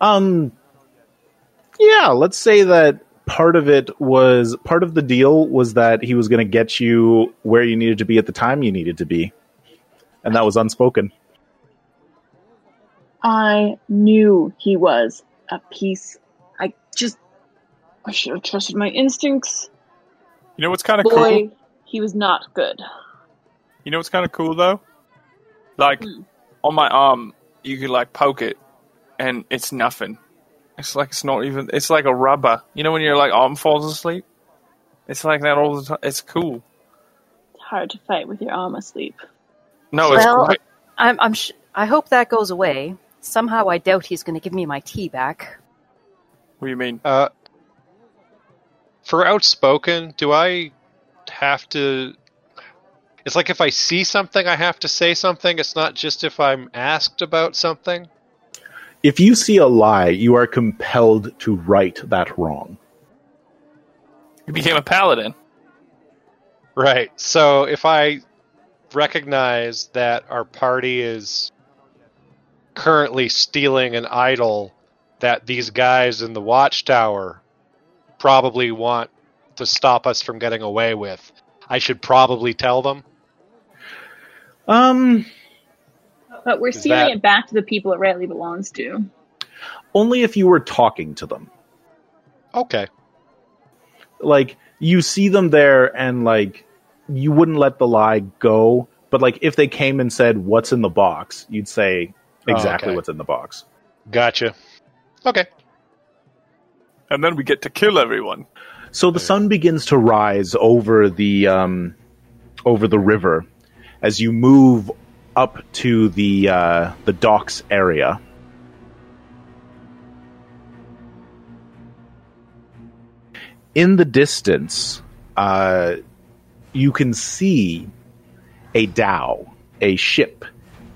Um, yeah, let's say that part of it was part of the deal was that he was going to get you where you needed to be at the time you needed to be, and that was unspoken. I knew he was a piece. I just, I should have trusted my instincts. You know what's kind of cool? Boy, cool? he was not good. You know what's kind of cool though? Like Hmm. on my arm, you could like poke it, and it's nothing. It's like it's not even. It's like a rubber. You know when your like arm falls asleep? It's like that all the time. It's cool. It's hard to fight with your arm asleep. No, it's Well, great. I'm, I'm sh- I hope that goes away. Somehow I doubt he's going to give me my tea back. What do you mean? Uh, for outspoken, do I have to? It's like if I see something, I have to say something. It's not just if I'm asked about something. If you see a lie, you are compelled to right that wrong. You became a paladin. Right. So if I recognize that our party is currently stealing an idol that these guys in the watchtower probably want to stop us from getting away with, I should probably tell them. Um, But we're Is stealing that- it back to the people it rightly belongs to. only if you were talking to them. Okay. Like you see them there, and like you wouldn't let the lie go. But like if they came and said, "What's in the box?" you'd say Oh, exactly okay. what's in the box. Gotcha. Okay. And then we get to kill everyone. So the sun begins to rise over the um, over the river as you move up to the uh, the docks area. In the distance, uh, you can see a dhow, a ship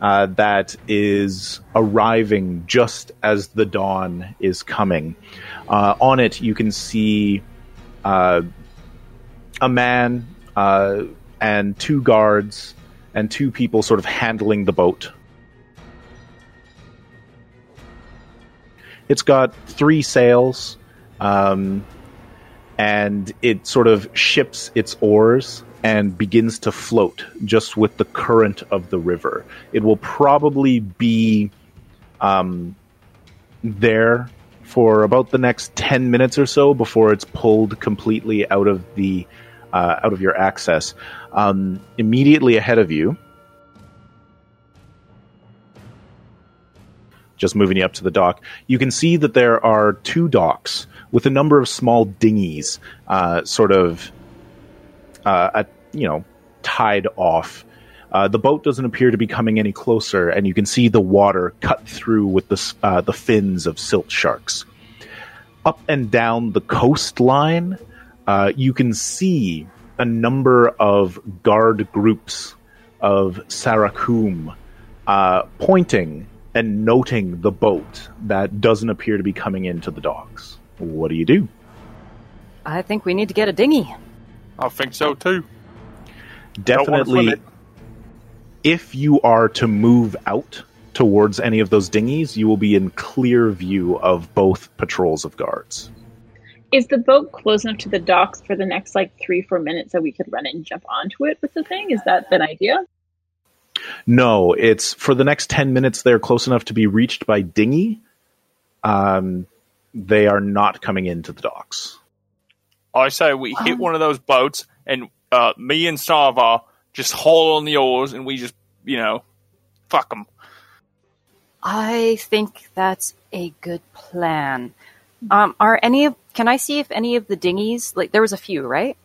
uh, that is arriving just as the dawn is coming. Uh, on it, you can see uh, a man uh, and two guards and two people sort of handling the boat. It's got three sails, um, and it sort of ships its oars and begins to float just with the current of the river. It will probably be um, there for about the next 10 minutes or so before it's pulled completely out of the uh, out of your access um, immediately ahead of you just moving you up to the dock you can see that there are two docks with a number of small dinghies uh, sort of uh, you know tied off uh, the boat doesn't appear to be coming any closer, and you can see the water cut through with the uh, the fins of silt sharks. Up and down the coastline, uh, you can see a number of guard groups of Sarakum uh, pointing and noting the boat that doesn't appear to be coming into the docks. What do you do? I think we need to get a dinghy. I think so too. Definitely, if you are to move out towards any of those dinghies, you will be in clear view of both patrols of guards. Is the boat close enough to the docks for the next like three, four minutes that we could run and jump onto it with the thing? Is that an idea? No, it's for the next 10 minutes, they're close enough to be reached by dinghy. Um, they are not coming into the docks. I say we hit one of those boats, and uh, me and Sava just haul on the oars, and we just, you know, fuck them. I think that's a good plan. Um, are any of? Can I see if any of the dinghies? Like there was a few, right?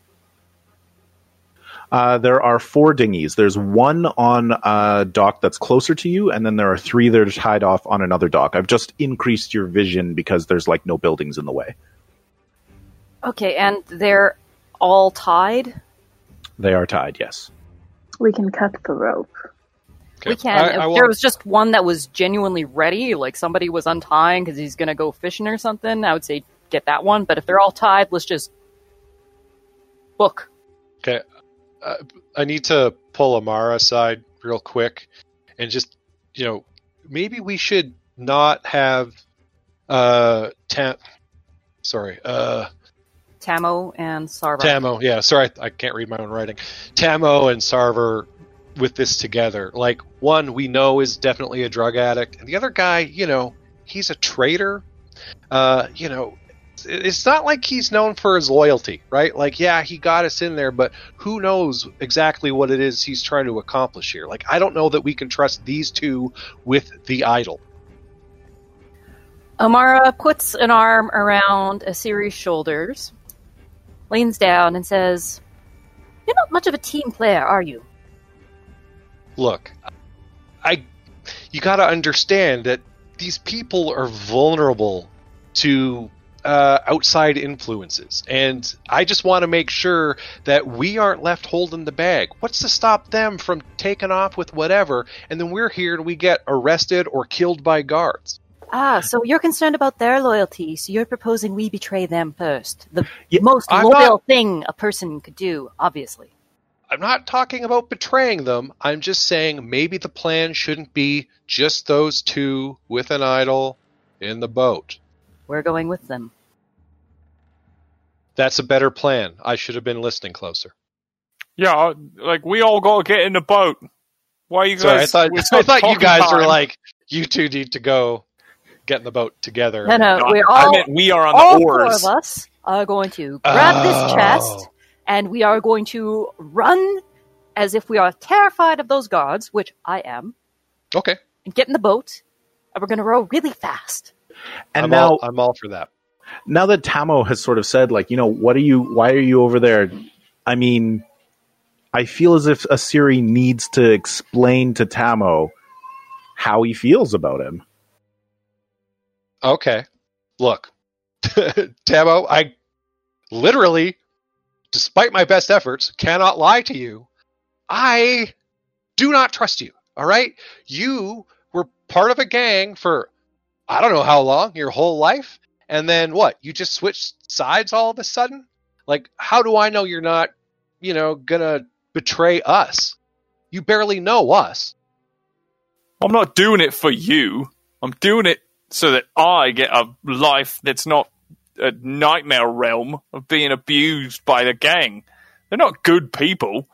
Uh, there are four dinghies. There's one on a dock that's closer to you, and then there are three that are tied off on another dock. I've just increased your vision because there's like no buildings in the way. Okay, and they're all tied. They are tied, yes. We can cut the rope. Okay. We can. I- if I there want- was just one that was genuinely ready, like somebody was untying because he's going to go fishing or something, I would say get that one. But if they're all tied, let's just book. Okay. Uh, I need to pull Amara aside real quick and just, you know, maybe we should not have uh Tam sorry, uh Tamo and Sarver. Tamo, yeah, sorry, I can't read my own writing. Tamo and Sarver with this together. Like one we know is definitely a drug addict, and the other guy, you know, he's a traitor. Uh, you know, it's not like he's known for his loyalty, right? Like, yeah, he got us in there, but who knows exactly what it is he's trying to accomplish here? Like, I don't know that we can trust these two with the idol. Amara puts an arm around Asiri's shoulders, leans down, and says, You're not much of a team player, are you? look i you got to understand that these people are vulnerable to uh, outside influences. And i just want to make sure that we aren't left holding the bag. What's to stop them from taking off with whatever and then we're here and we get arrested or killed by guards Ah, so you're concerned about their loyalty, so you're proposing we betray them first. The Yeah, most I'm loyal not- thing a person could do, obviously. i'm not talking about betraying them i'm just saying maybe the plan shouldn't be just those two with an idol in the boat We're going with them. that's a better plan i should have been listening closer Yeah, like we all got to get in the boat. Why you guys? Sorry, I thought [LAUGHS] I thought you talking guys were like you two need to go get in the boat together. No, no, No, we're I all, meant we are on all the four of us are going to grab this Oh. chest, and we are going to run as if we are terrified of those guards, which I am, Okay, and get in the boat, and we're going to row really fast. And I'm now, all, I'm all for that. now that Tamo has sort of said, like, you know, what are you, why are you over there? I mean, I feel as if Asiri needs to explain to Tamo how he feels about him. Okay, look, [LAUGHS] Tamo, I literally, despite my best efforts, cannot lie to you. I do not trust you. All right, you were part of a gang for I don't know how long, your whole life, and then what? You just switched sides all of a sudden? Like, how do I know you're not, you know, gonna betray us? You barely know us. I'm not doing it for you. I'm doing it so that I get a life that's not a nightmare realm of being abused by the gang. They're not good people.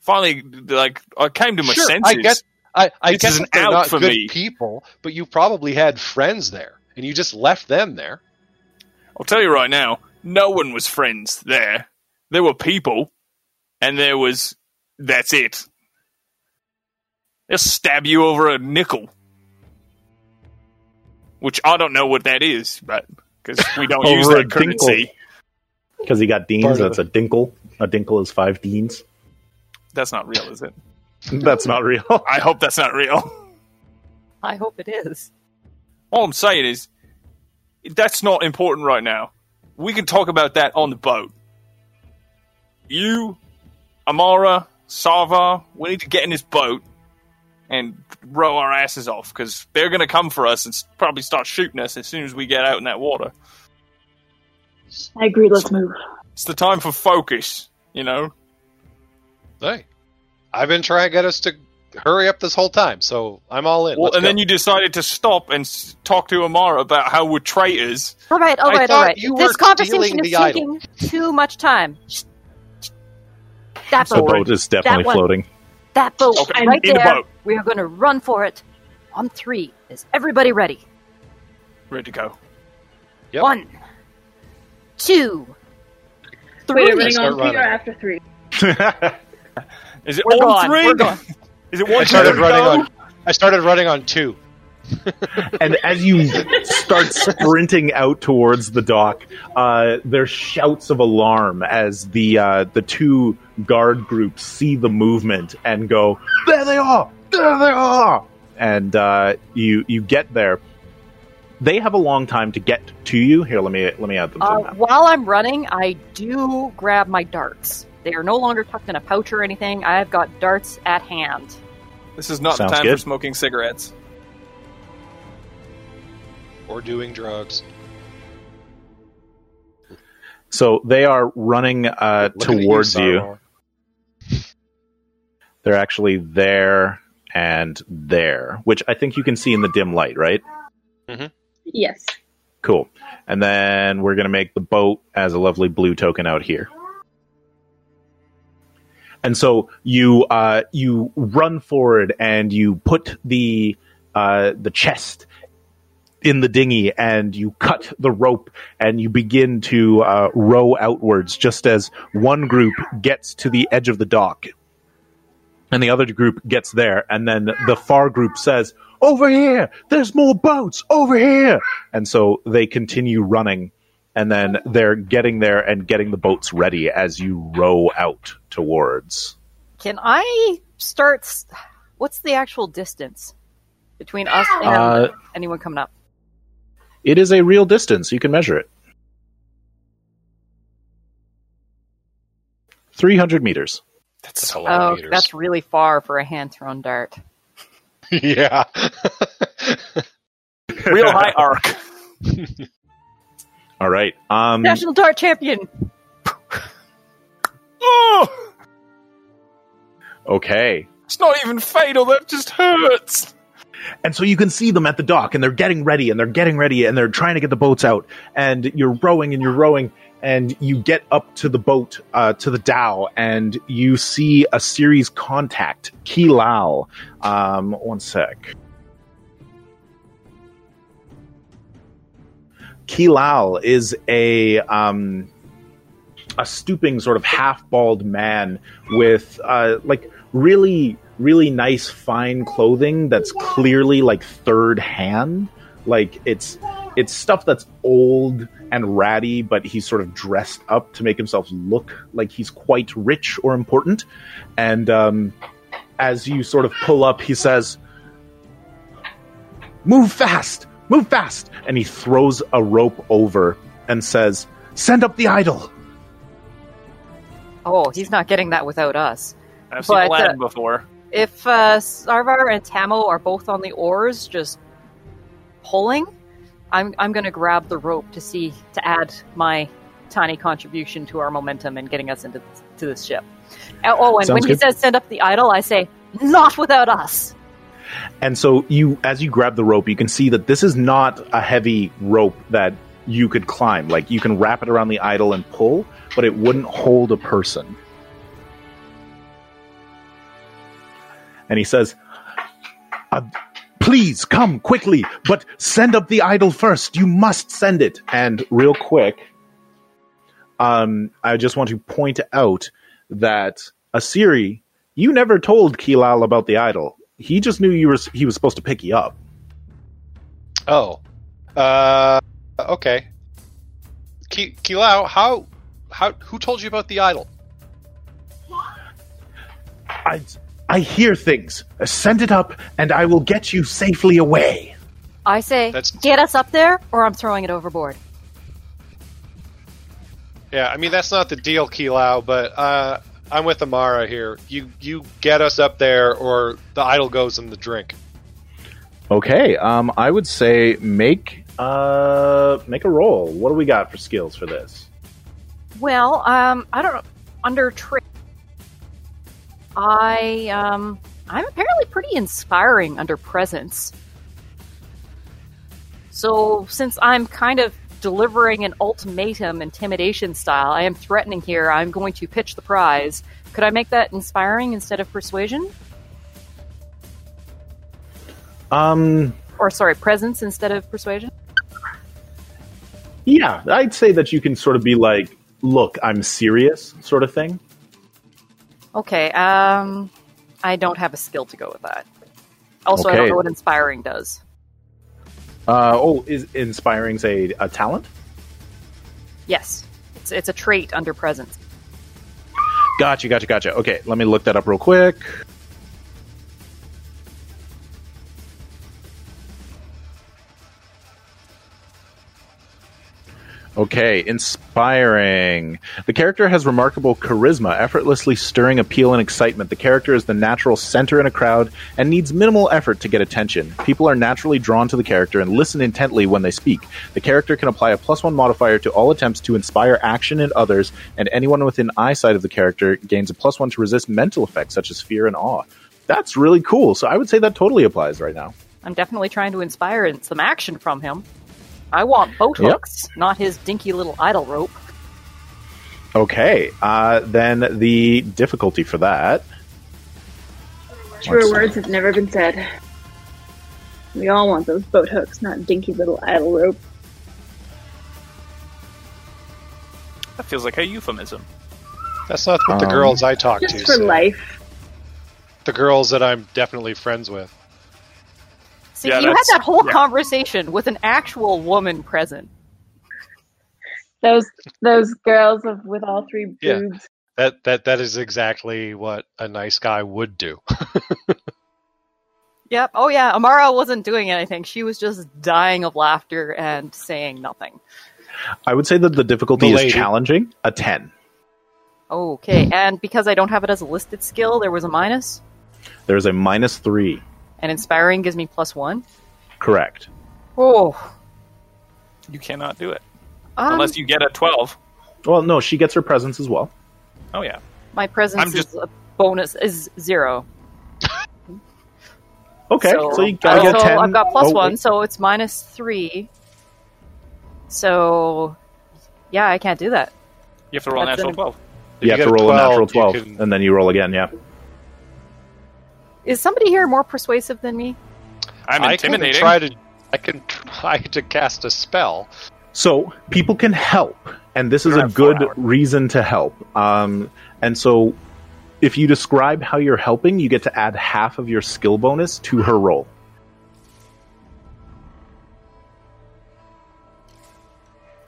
Finally, like I came to my Sure, senses. I get, I, I This guess is an they're out not for good me. people, but you probably had friends there, and you just left them there. I'll tell you right now, no one was friends there. There were people, and there was. That's it. They'll stab you over a nickel. Which I don't know what that is, but. Because we don't [LAUGHS] use that currency. Because he got deans, that's a dinkle. A dinkle is five deans. That's not real, is it? [LAUGHS] That's not real. [LAUGHS] I hope that's not real. I hope it is. All I'm saying is, that's not important right now. We can talk about that on the boat. You, Amara, Sava, we need to get in this boat and row our asses off because they're going to come for us and probably start shooting us as soon as we get out in that water. I agree. Let's move. It's the time for focus, you know? Hey, I've been trying to get us to hurry up this whole time, so I'm all in. Well, Let's and go. then you decided to stop and talk to Amara about how we're traitors. All right, all I right, all thought right. you This conversation is the idol. taking too much time. That The boat, boat is definitely one. floating. that boat, Okay, right in the there. boat. We are going to run for it. On three, is everybody ready? Ready to go. Yep. One, two, Wait, three. are on three or after three? [LAUGHS] Is it We're on gone, three? we're gone. Is it I one, started two, running on. I started running on two. [LAUGHS] and as you start sprinting out towards the dock, uh, there's shouts of alarm as the uh, the two guard groups see the movement and go, "There they are! There they are!" And uh, you you get there. They have a long time to get to you. Here, let me let me add them to Uh, the map. while I'm running, I do grab my darts. They are no longer tucked in a pouch or anything. I've got darts at hand. This is not Sounds the time good. for smoking cigarettes. Or doing drugs. So they are running uh, towards you. Sarwar. They're actually there and there, which I think you can see in the dim light, right? Yes. Cool. And then we're going to make the boat as a lovely blue token out here. And so you uh, you run forward and you put the uh, the chest in the dinghy and you cut the rope and you begin to uh, row outwards just as one group gets to the edge of the dock and the other group gets there and then the far group says over here! There's more boats! Over here! And so they continue running and then they're getting there and getting the boats ready as you row out towards. Can I start? s- What's the actual distance between us and Uh, anyone coming up? it is a real distance. You can measure it. 300 meters That's a lot Oh, of meters. that's really far for a hand thrown dart. [LAUGHS] yeah. [LAUGHS] Real high arc. [LAUGHS] all right um National dart champion. Oh, okay it's not even fatal. That just hurts. And so you can see them at the dock and they're getting ready and they're getting ready and they're trying to get the boats out. And you're rowing and you're rowing and you get up to the boat, uh, to the dhow and you see Asiri's contact, Kilal. Um, one sec. Kilal is a, um, a stooping sort of half bald man with, uh, like really, really nice fine clothing that's clearly like third hand. Like it's it's stuff that's old and ratty, but he's sort of dressed up to make himself look like he's quite rich or important. And um, as you sort of pull up, he says, "Move fast, move fast!" And he throws a rope over and says, "Send up the idol." Oh, he's not getting that without us. I've seen But, Aladdin uh, before. If uh, Sarvar and Tamo are both on the oars, just pulling, I'm I'm going to grab the rope to see to add my tiny contribution to our momentum and getting us into to this ship. Uh, Oh, and Sounds when he says send up the idol, I say not without us. And so you, as you grab the rope, you can see that this is not a heavy rope that you could climb. Like you can wrap it around the idol and pull, but it wouldn't hold a person. And he says, "Please come quickly, but send up the idol first. You must send it." And real quick, um, I just want to point out that Asiri, you never told Kilal about the idol. He just knew you were he was supposed to pick you up. Oh. Uh. Okay. Ki- Kilal, how, how, who told you about the idol? I I hear things. Send it up, and I will get you safely away. I say That's- get us up there, or I'm throwing it overboard. Yeah, I mean that's not the deal, Kilal, but uh, I'm with Amara here. You you get us up there, or the idol goes in the drink. Okay, um, I would say make uh make a roll. What do we got for skills for this? Well, um, I don't know. Under trick, I um, I'm apparently pretty inspiring under presence. So since I'm kind of delivering an ultimatum intimidation style, I am threatening here. I'm going to pitch the prize. Could I make that inspiring instead of persuasion? Um, Or sorry, presence instead of persuasion? yeah, I'd say that you can sort of be like, "Look, I'm serious," sort of thing. Okay, um, I don't have a skill to go with that. Also, I don't know what inspiring does. Uh, oh, is inspiring a, a talent? Yes, it's it's a trait under presence. Gotcha, gotcha, gotcha. Okay, let me look that up real quick. Okay, inspiring. The character has remarkable charisma, effortlessly stirring appeal and excitement. The character is the natural center in a crowd and needs minimal effort to get attention. People are naturally drawn to the character and listen intently when they speak. The character can apply a plus one modifier to all attempts to inspire action in others, and anyone within eyesight of the character gains a plus one to resist mental effects such as fear and awe. That's really cool. So I would say that totally applies right now. I'm definitely trying to inspire some action from him. I want boat Yep. hooks, not his dinky little idle rope. Okay, uh, then the difficulty for that. Truer words have never been said. We all want those boat hooks, not dinky little idle rope. That feels like a euphemism. That's not what the Um, girls I talk Just to Just for say. life. The girls that I'm definitely friends with. See, Yeah, you had that whole yeah. conversation with an actual woman present. Those those girls of with all three Yeah. boobs. That that that is exactly what a nice guy would do. [LAUGHS] Yep. Oh yeah, Amara wasn't doing anything. She was just dying of laughter and saying nothing. I would say that the difficulty The is challenging. A 10. Okay, and because I don't have it as a listed skill, there was a minus, There's a minus 3. And inspiring gives me plus one. Correct. Oh, You cannot do it um, unless you get a twelve. Well, no, she gets her presence as well. Oh yeah, my presence I'm just- is a bonus is zero. Okay, so, so, you gotta uh, get so 10. I've got plus Oh, one, so it's minus three. So, yeah, I can't do that. you have to roll a That's natural an- twelve. If You have get to roll a natural 12, you can- and then you roll again, yeah. Is somebody here more persuasive than me? I'm I can try to. I can try to cast a spell. So people can help, and this is a good reason to help. Um, and so, if you describe how you're helping, you get to add half of your skill bonus to her roll.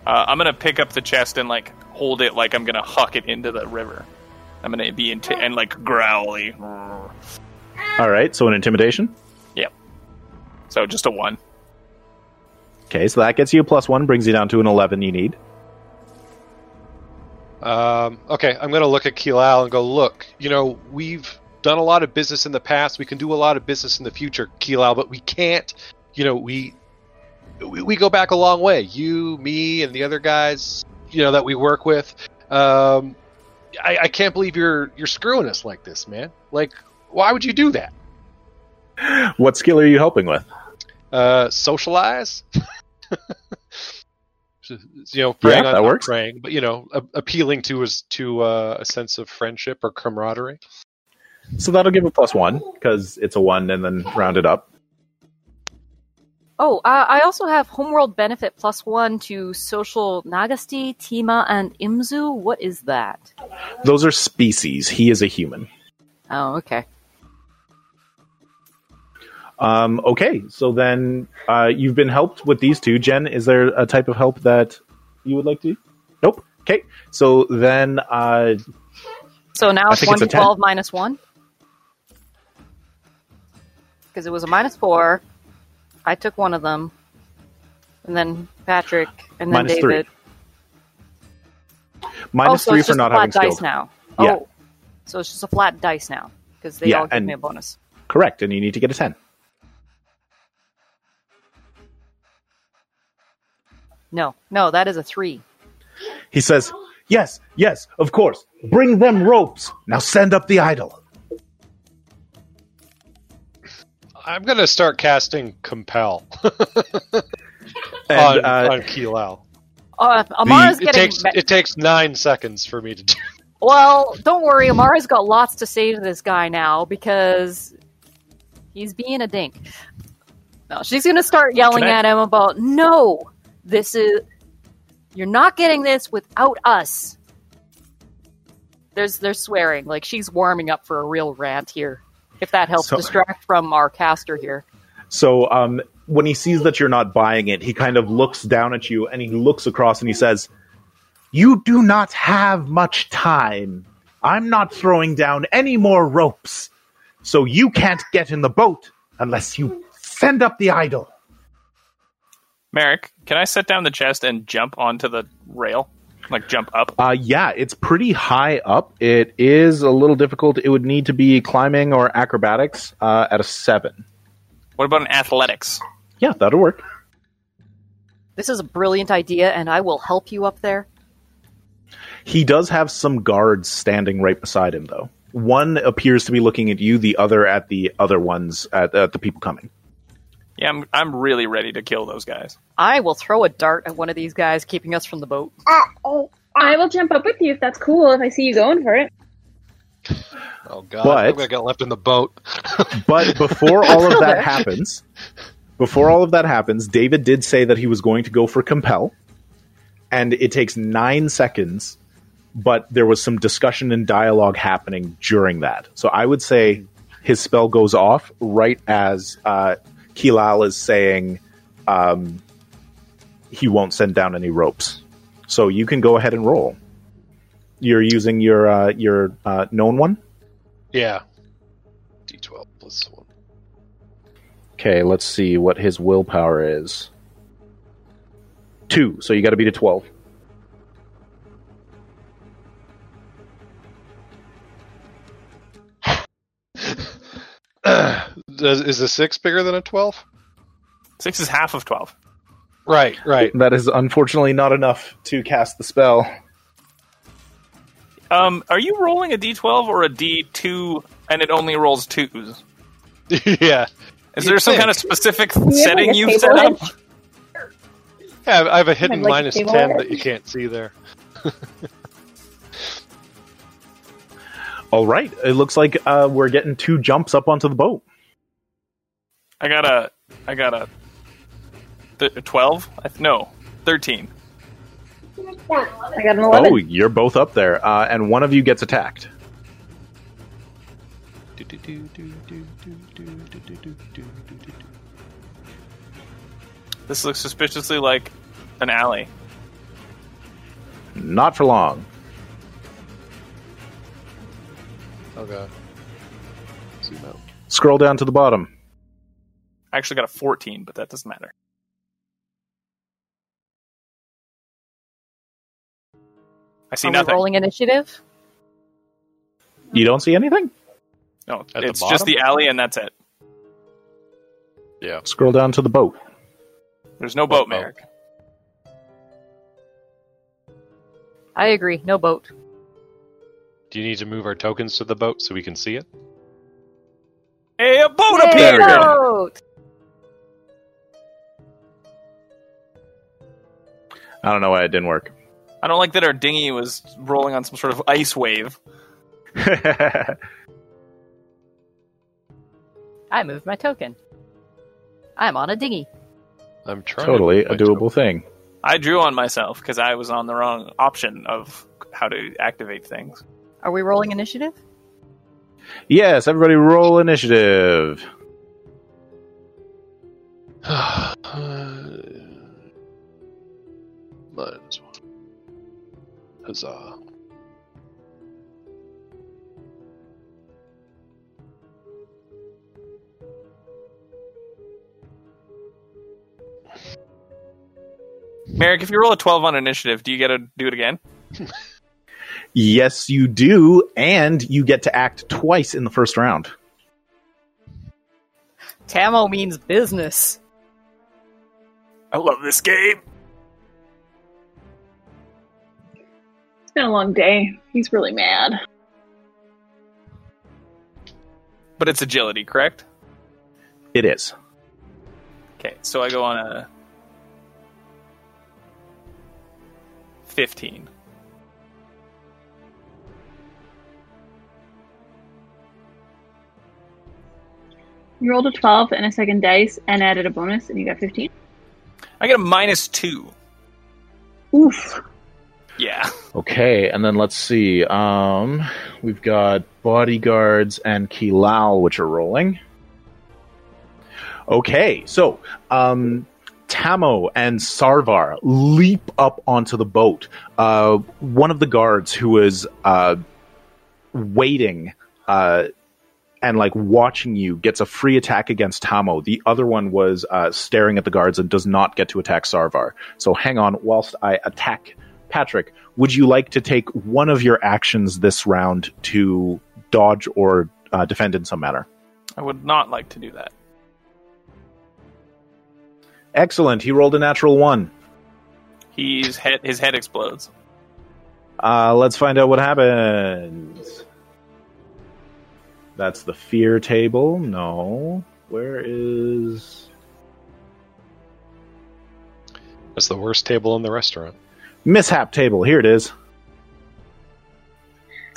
Uh, I'm gonna pick up the chest and like hold it like I'm gonna huck it into the river. I'm gonna be inti- and like growly. All right, so an intimidation. Yep. So just a one. Okay, so that gets you a plus one, brings you down to an eleven. You need. Um, okay, I'm going to look at Kilal and go, look, you know, we've done a lot of business in the past. We can do a lot of business in the future, Kilal, but we can't, you know, we, we we go back a long way. You, me, and the other guys, you know, that we work with. Um, I, I can't believe you're you're screwing us like this, man. Like, why would you do that? What skill are you helping with? Uh, socialize. [LAUGHS] you know, preying Yeah, on that not works. preying, but you know, a- appealing to us to uh, a sense of friendship or camaraderie. So that'll give a plus one because it's a one, and then round it up. Oh, uh, I also have homeworld benefit plus one to social Nagasti, Tima, and Imzu. What is that? Those are species. He is a human. Oh, okay. Um, okay, so then uh, you've been helped with these two. Jen, is there a type of help that you would like to? Nope. Okay, so then uh, So now it's one to twelve minus one. Because it was a minus four. I took one of them. And then Patrick, and then Minus three. David. minus oh, so three it's for not flat having dice now. Yeah. Oh, So it's just a flat dice now because they Yeah, all give me a bonus. Correct, and you need to get a 10. No, no, that is a three. He says, Yes, yes, of course. Bring them ropes. Now send up the idol. I'm gonna start casting compel [LAUGHS] And, on, uh, on Kilal. Uh, Amara's It getting. takes ma- it takes nine seconds for me to do. Well, don't worry. Amara's got lots to say to this guy now because he's being a dink. No, she's going to start yelling I- at him about, no, this is. You're not getting this without us. There's, there's swearing. Like, she's warming up for a real rant here. If that helps So- distract from our caster here. So um, when he sees that you're not buying it, he kind of looks down at you and he looks across and he says, You do not have much time. I'm not throwing down any more ropes. So you can't get in the boat unless you send up the idol. Merrick, can I set down the chest and jump onto the rail? Like jump up? Uh, yeah, it's pretty high up. It is a little difficult. It would need to be climbing or acrobatics uh, at a seven. What about an athletics? Yeah, that'll work. This is a brilliant idea, and I will help you up there. He does have some guards standing right beside him, though. One appears to be looking at you, the other at the other ones, at, at the people coming. Yeah, I'm I'm really ready to kill those guys. I will throw a dart at one of these guys keeping us from the boat. oh, I will jump up with you if that's cool. If I see you going for it. Oh god, But- I'm gonna get left in the boat. [LAUGHS] But before [LAUGHS] all of that happens, before all of that happens, David did say that he was going to go for compel, and it takes nine seconds. But there was some discussion and dialogue happening during that, so I would say his spell goes off right as uh, Kilal is saying um, he won't send down any ropes. So you can go ahead and roll. You're using your uh, your uh, known one. yeah. D12 plus one. Okay, let's see what his willpower is. Two, so you got to beat a 12. Does, is a six bigger than a twelve? Six is half of twelve. Right, right. That is unfortunately not enough to cast the spell. Um, are you rolling a D12 or a D2 and it only rolls twos? [LAUGHS] yeah. Is You'd there some think. kind of specific you setting like, you've set up? Yeah, I have a hidden like, minus table ten edge? that you can't see there. [LAUGHS] All right, it looks like uh, we're getting two jumps up onto the boat. I got a, I got a, th- twelve. Th- No, thirteen. I got an 11. Oh, you're both up there, uh, and one of you gets attacked. This looks suspiciously like an alley. Not for long. Oh god. Zoom out. Scroll down to the bottom. I actually got a fourteen, but that doesn't matter. I see Are we nothing. rolling initiative? You don't see anything? No, At the it's just the alley, and that's it. Yeah. Scroll down to the boat. There's no boat, boat? Merrick. I agree. No boat. Do you need to move our tokens to the boat so we can see it? Hey, a boat Yay, appeared. we go. boat! I don't know why it didn't work. [LAUGHS] I don't like that our dinghy was rolling on some sort of ice wave. I moved my token. I'm on a dinghy. I'm trying. totally to a move my doable thing. I drew on myself because I was on the wrong option of how to activate things. Are we rolling initiative? Yes, everybody roll initiative. [SIGHS] [SIGHS] [SIGHS] Uh, token. Minus one. Huzzah. Merrick, if you roll a 12 on initiative, do you get to do it again? [LAUGHS] Yes, you do, and you get to act twice in the first round. Tamo means business. I love this game. Been a long day. He's really mad. But it's agility, correct? It is. Okay, so I go on a 15. You rolled a 12 and a second dice and added a bonus, and you got 15. I get a minus 2. Oof. Yeah. [LAUGHS] Okay, and then let's see. Um, we've got bodyguards and Kilal, which are rolling. Okay, so um, Tamo and Sarvar leap up onto the boat. Uh, one of the guards who is uh, waiting uh, and like watching you gets a free attack against Tamo. The other one was uh, staring at the guards and does not get to attack Sarvar. So hang on whilst I attack Patrick. Would you like to take one of your actions this round to dodge or uh, defend in some manner? I would not like to do that. Excellent. He rolled a natural one. He's head, his head explodes. Uh, let's find out what happens. That's the fear table. No. Where is. That's the worst table in the restaurant. Mishap table. Here it is.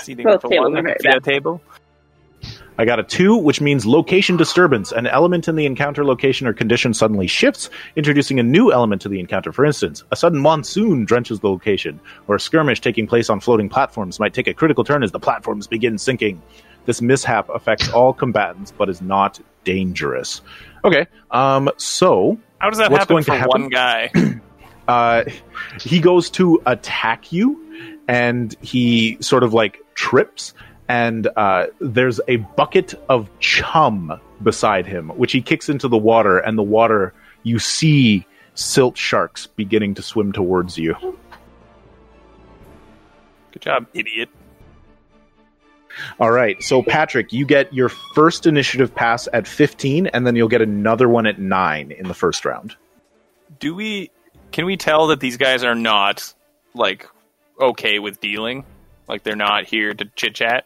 Seating Both at tables one are very bad. table. I got a two, which means location disturbance. An element in the encounter location or condition suddenly shifts, introducing a new element to the encounter. For instance, a sudden monsoon drenches the location, or a skirmish taking place on floating platforms might take a critical turn as the platforms begin sinking. This mishap affects all combatants, but is not dangerous. Okay, um, so How does that What's happen going to for happen? one guy? [CLEARS THROAT] uh, he goes to attack you, and he sort of like trips, and uh, there's a bucket of chum beside him, which he kicks into the water, and the water you see silt sharks beginning to swim towards you. Good job, idiot. All right, so Patrick, you get your first initiative pass at 15, and then you'll get another one at 9 in the first round. Do we? Can we tell that these guys are not like okay with dealing? Like they're not here to chit chat.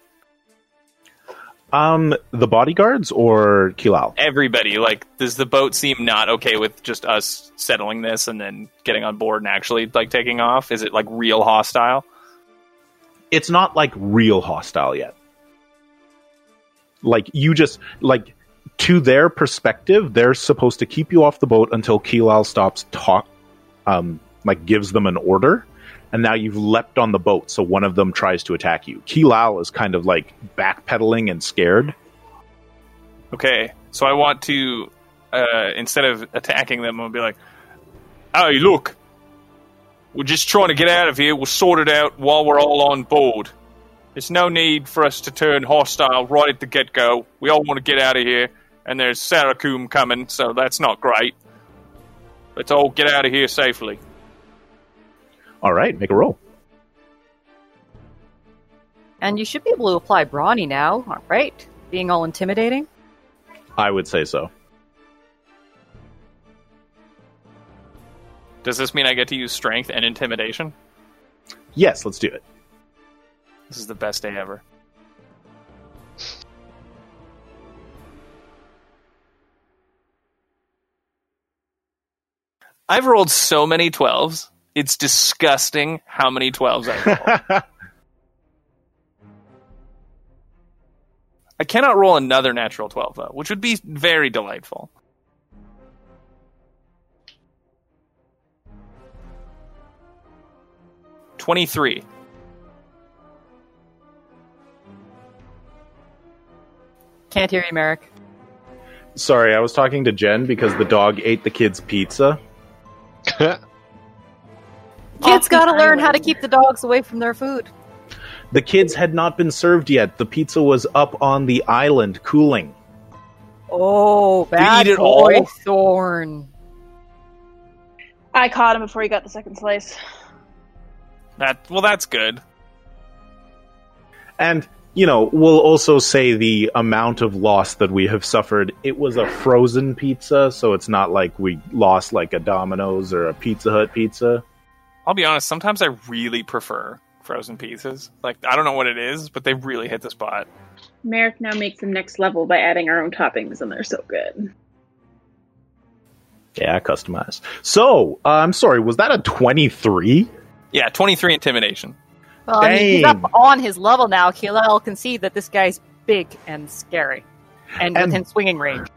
Um, the bodyguards or Kilal? Everybody, like, does the boat seem not okay with just us settling this and then getting on board and actually like taking off? Is it like real hostile? it's not like real hostile yet. Like you just like to their perspective, they're supposed to keep you off the boat until Kilal stops talk, um, like gives them an order, and now you've leapt on the boat, so one of them tries to attack you. Kilal is kind of like backpedaling and scared. Okay, so I want to uh, instead of attacking them, I'll be like, "Hey, look, we're just trying to get out of here. We'll sort it out while we're all on board. There's no need for us to turn hostile right at the get go. We all want to get out of here, and there's Sarakum coming, so that's not great. Let's all get out of here safely." All right, make a roll. And you should be able to apply brawny now, right? Being all intimidating. I would say so. Does this mean I get to use strength and intimidation? Yes, let's do it. This is the best day ever. I've rolled so many 12s. It's disgusting how many 12s I've rolled. [LAUGHS] I cannot roll another natural 12, though, which would be very delightful. Twenty-three. Can't hear you, Merrick. Sorry, I was talking to Jen because the dog ate the kid's pizza. [LAUGHS] Kids gotta learn how to keep the dogs away from their food. The kids had not been served yet. The pizza was up on the island cooling. Oh, bad eat it boy all? Thorn. I caught him before he got the second slice. That well, that's good. And, you know, we'll also say the amount of loss that we have suffered. It was a frozen pizza, so it's not like we lost like a Domino's or a Pizza Hut pizza. I'll be honest. Sometimes I really prefer frozen pizzas. Like I don't know what it is, but they really hit the spot. Merrick now makes them next level by adding our own toppings, and they're so good. Yeah, customized. So, uh, I'm sorry, was that a 23? Yeah, twenty three intimidation. Well, I mean, he's up on his level now. Kilal can see that this guy's big and scary, and, And- within swinging range.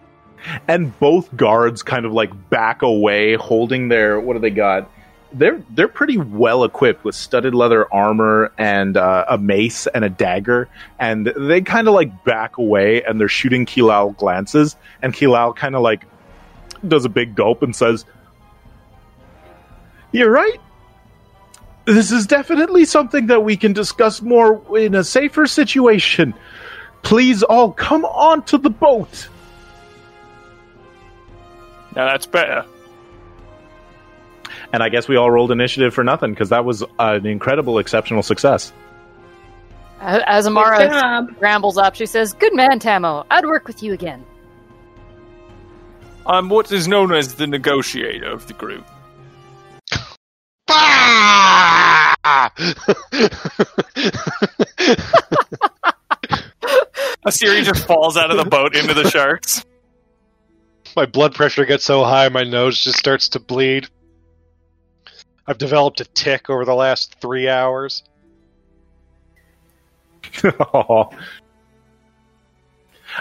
and both guards kind of like back away holding their what do they got? They're they're pretty well equipped with studded leather armor and uh, a mace and a dagger. And they kind of like back away and they're shooting Kilal glances. And Kilal kind of like does a big gulp and says you're right this is definitely something that we can discuss more in a safer situation please all come onto the boat Now that's better. And I guess we all rolled initiative for nothing because that was an incredible, exceptional success. As, as Amara job. rambles up, she says, "Good man, Tamo. I'd work with you again." I'm what is known as the negotiator of the group. Asiri just falls out of the boat into the sharks. my blood pressure gets so high, my nose just starts to bleed. I've developed a tic over the last three hours. [LAUGHS]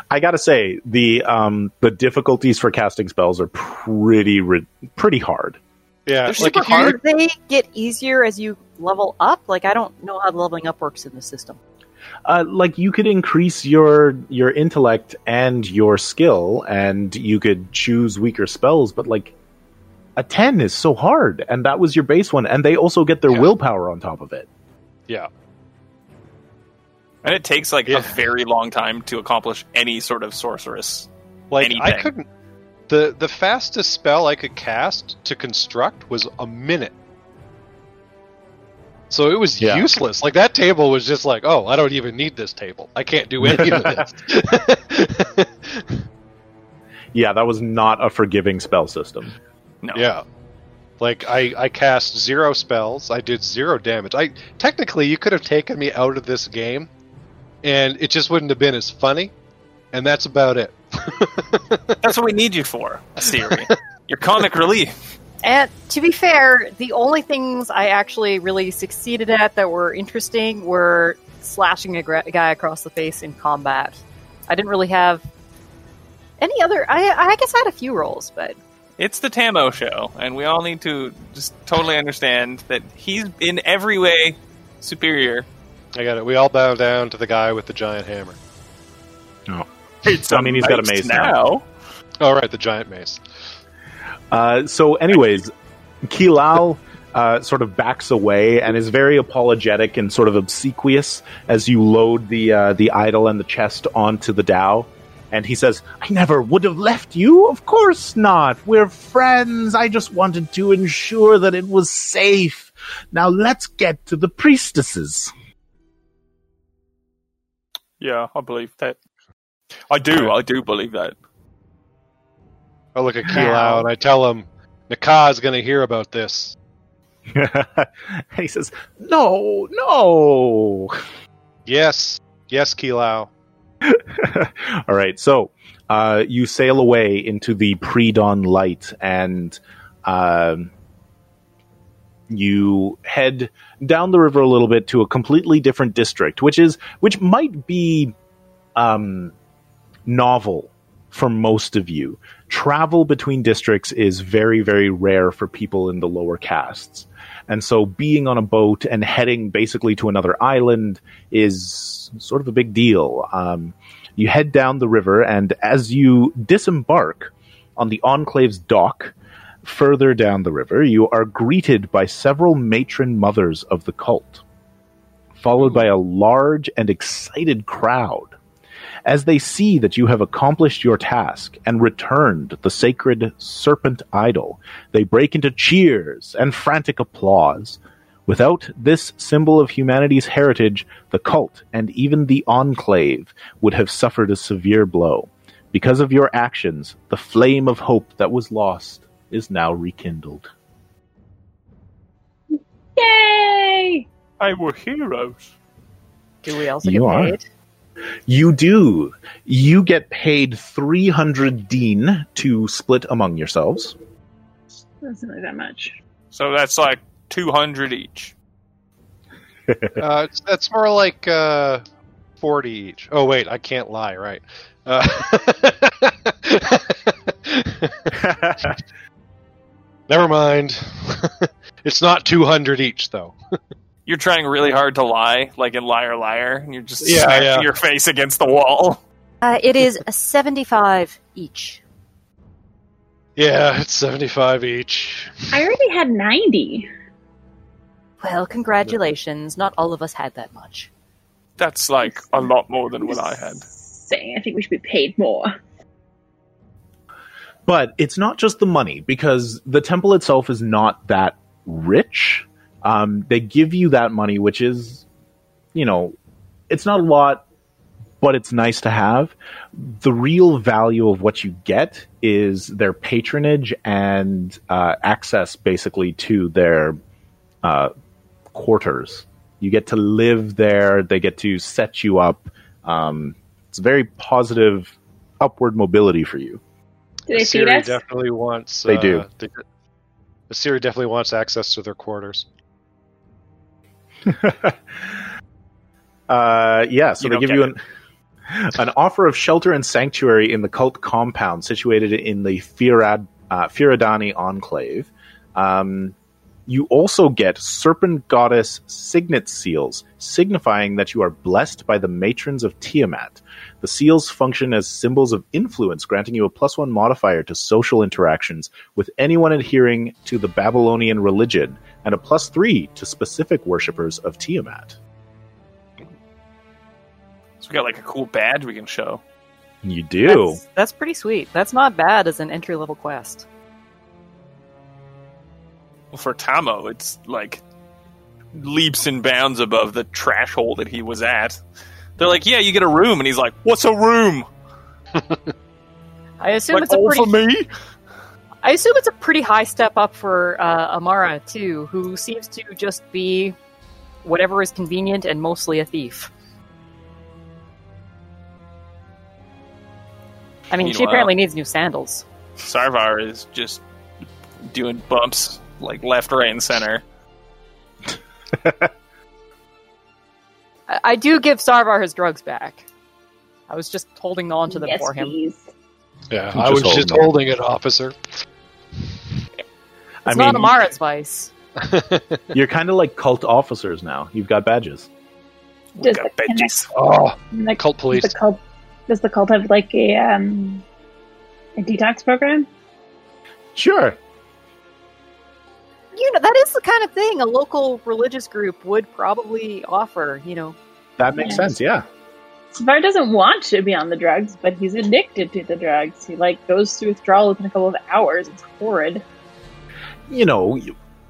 I gotta say the um, the difficulties for casting spells are pretty ri- pretty hard. Yeah, They're like super if hard. Do they get easier as you level up? Like I don't know how the leveling up works in the system. Uh, like you could increase your your intellect and your skill, and you could choose weaker spells. But like a ten is so hard, and that was your base one, and they also get their Yeah. willpower on top of it. yeah, And it takes like Yeah. a very long time to accomplish any sort of sorceress. like I couldn't. The The fastest spell I could cast to construct was a minute. So it was Yeah. useless. Like that table was just like, oh, I don't even need this table. I can't do any of this. [LAUGHS] [LAUGHS] Yeah, that was not a forgiving spell system. No. Yeah. Like I, I cast zero spells. I did zero damage. I technically you could have taken me out of this game, and it just wouldn't have been as funny. And that's about it. [LAUGHS] That's what we need you for, Asiri. Your comic relief. And to be fair, the only things I actually really succeeded at that were interesting were slashing a gra- guy across the face in combat. I didn't really have any other. I, I guess I had a few rolls, but It's the Tamo show, and we all need to just totally understand that he's in every way superior. I got it. We all bow down to the guy with the giant hammer. It's I mean, he's got a mace now. All right, the giant mace. Uh, so, anyways, Kilal uh, sort of backs away and is very apologetic and sort of obsequious as you load the uh, the idol and the chest onto the dhow. And he says, "I never would have left you. Of course not. We're friends. I just wanted to ensure that it was safe. Now let's get to the priestesses." Yeah, I believe that. I do. I do believe that. I look at Keelau and I tell him, Naka's going to hear about this. [LAUGHS] he says, "No, no." Yes, yes, Keelau. [LAUGHS] All right, so uh, you sail away into the pre-dawn light, and um, you head down the river a little bit to a completely different district, which is which might be um, novel for most of you. Travel between districts is very, very rare for people in the lower castes. And so being on a boat and heading basically to another island is sort of a big deal. Um, you head down the river, and as you disembark on the Enclave's dock, further down the river, you are greeted by several matron mothers of the cult, followed by a large and excited crowd. As they see that you have accomplished your task and returned the sacred serpent idol, they break into cheers and frantic applause. Without this symbol of humanity's heritage, the cult and even the enclave would have suffered a severe blow. Because of your actions, the flame of hope that was lost is now rekindled. Yay! I were heroes. Do we also You get are. paid? You do. You get paid 300 dean to split among yourselves. That's not that much. So that's like 200 each. [LAUGHS] Uh, it's, that's more like uh, 40 each. Oh, wait, I can't lie, right? Uh, [LAUGHS] [LAUGHS] never mind. it's not 200 each, though. You're trying really hard to lie, like in Liar Liar, and you're just Yeah, smashing yeah. your face against the wall. Uh, it is a 75 each. Yeah, it's 75 each. I already had 90. Well, congratulations. Not all of us had that much. That's like a lot more than what I had. Saying I think we should be paid more. But it's not just the money, because the temple itself is not that rich. Um, they give you that money, which is, you know, it's not a lot, but it's nice to have. The real value of what you get is their patronage and uh, access, basically, to their uh, quarters. You get to live there, they get to set you up. Um, it's very positive upward mobility for you. Do they feed Siri us? definitely wants. They uh, do. The, the Siri definitely wants access to their quarters. [LAUGHS] Uh, yeah, so You they give you an an offer of shelter and sanctuary in the cult compound situated in the Firad, uh, Firadani enclave. Um, you also get serpent goddess signet seals, signifying that you are blessed by the matrons of Tiamat. The seals function as symbols of influence, granting you a plus one modifier to social interactions with anyone adhering to the Babylonian religion, and a plus three to specific worshippers of Tiamat. So we got like a cool badge we can show. You do. That's, that's pretty sweet. That's not bad as an entry level quest. Well, for Tamo, it's like leaps and bounds above the trash hole that he was at. They're like, "Yeah, you get a room," and he's like, "What's a room? [LAUGHS] I assume like it's a all pretty. for me?" I assume it's a pretty high step up for uh, Amara too, who seems to just be whatever is convenient and mostly a thief. I mean, she apparently needs new sandals. Sarvar is just doing bumps like left, right, and center. [LAUGHS] I, I do give Sarvar his drugs back. I was just holding on to them yes, for him. please. Yeah, Just I was holding just it. holding it, officer. It's not Amara's vice. [LAUGHS] you're kind of like cult officers now. You've got badges. We Does got the, can benches. Oh, the, cult police. Does the cult, does the cult have like a um a detox program? Sure. You know, that is the kind of thing a local religious group would probably offer, you know. That makes Yes. sense. Yeah. Sarvar doesn't want to be on the drugs, but he's addicted to the drugs. He like goes through withdrawal within a couple of hours. It's horrid. You know,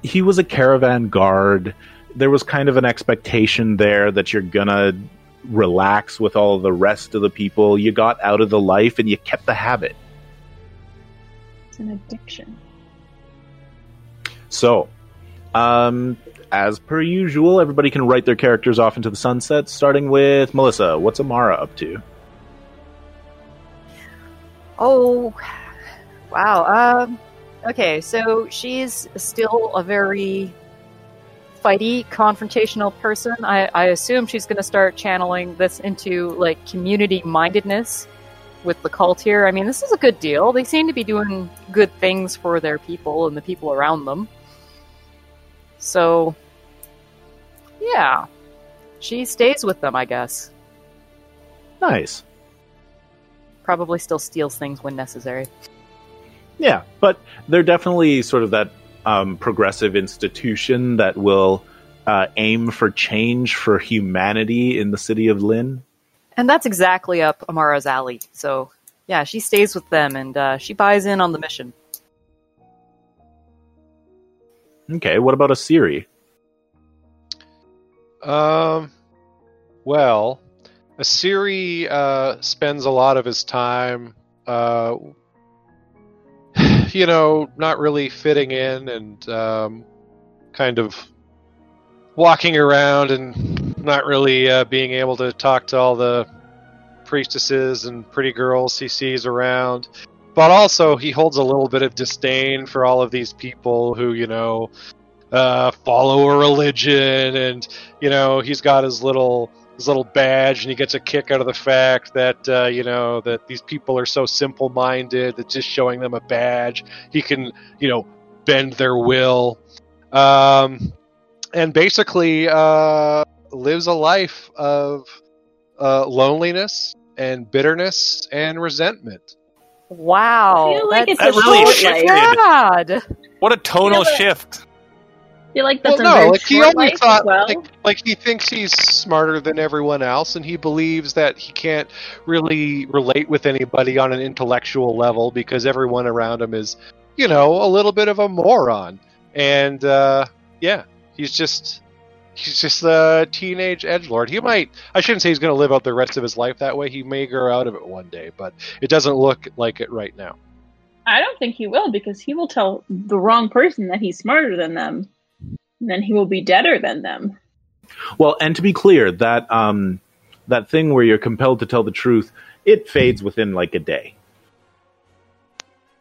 he was a caravan guard. There was kind of an expectation there that you're gonna relax with all the rest of the people. You got out of the life and you kept the habit. It's an addiction. So, um, as per usual, everybody can write their characters off into the sunset, starting with Melissa. What's Amara up to? Oh, wow. Um, okay, so she's still a very fighty, confrontational person. I, I assume she's going to start channeling this into like community mindedness with the cult here. I mean, this is a good deal. They seem to be doing good things for their people and the people around them. So, yeah, she stays with them, I guess. Nice. Probably still steals things when necessary. Yeah, but they're definitely sort of that um, progressive institution that will uh, aim for change for humanity in the city of Lynn. And that's exactly up Amara's alley. So, yeah, she stays with them and uh, she buys in on the mission. Okay, what about Asiri? Um, well, Asiri uh, spends a lot of his time, uh, [SIGHS] you know, not really fitting in and um, kind of walking around and not really uh, being able to talk to all the priestesses and pretty girls he sees around. But also, he holds a little bit of disdain for all of these people who, you know, uh, follow a religion, and you know, he's got his little his little badge, and he gets a kick out of the fact that uh, you know that these people are so simple-minded that just showing them a badge, he can, you know, bend their will, um, and basically uh, lives a life of uh, loneliness and bitterness and resentment. Wow. I feel like that's it's a really shifted. sad. What a tonal Yeah, but- shift. Feel like that's well, no, like he only thought, well. like, like he thinks he's smarter than everyone else, and he believes that he can't really relate with anybody on an intellectual level because everyone around him is, you know, a little bit of a moron. And uh, yeah, he's just he's just a teenage edge lord. He might I shouldn't say he's going to live out the rest of his life that way. He may grow out of it one day, but it doesn't look like it right now. I don't think he will because he will tell the wrong person that he's smarter than them. And then he will be deader than them. Well, and to be clear, that um, that thing where you're compelled to tell the truth, it fades within like a day.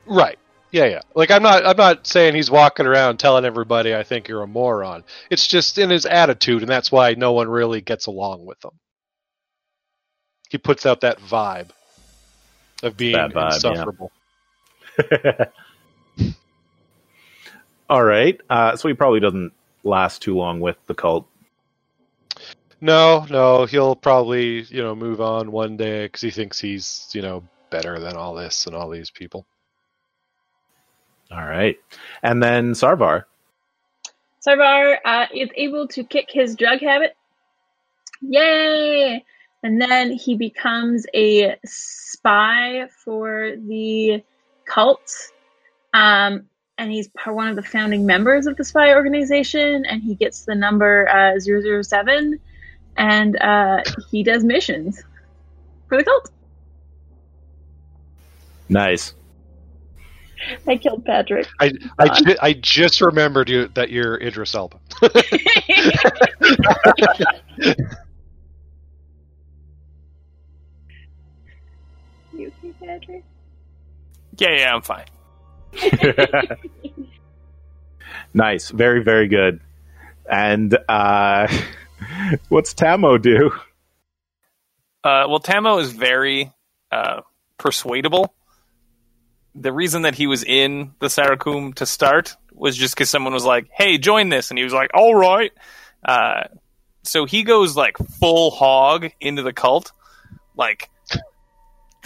Right. Yeah, yeah. Like I'm not I'm not saying he's walking around telling everybody I think you're a moron. It's just in his attitude and that's why no one really gets along with him. He puts out that vibe of being That vibe, yeah. insufferable. [LAUGHS] All right, uh, so he probably doesn't last too long with the cult. No, no, he'll probably, you know, move on one day cuz he thinks he's, you know, better than all this and all these people. All right, and then Sarvar. Sarvar uh, is able to kick his drug habit. Yay! And then he becomes a spy for the cult. Um, and he's one of the founding members of the spy organization. And he gets the number uh, 007. And uh, he does missions for the cult. Nice. I killed Patrick. I I, ju- I just remembered you that you're Idris Elba. [LAUGHS] [LAUGHS] you okay, Patrick? Yeah, yeah, I'm fine. [LAUGHS] nice. Very, very good. And uh, [LAUGHS] what's Tamo do? Uh, well, Tamo is very uh, persuadable. The reason that he was in the Sarakum to start was just because someone was like, "Hey, join this," and he was like, "All right." Uh, so he goes like full hog into the cult, like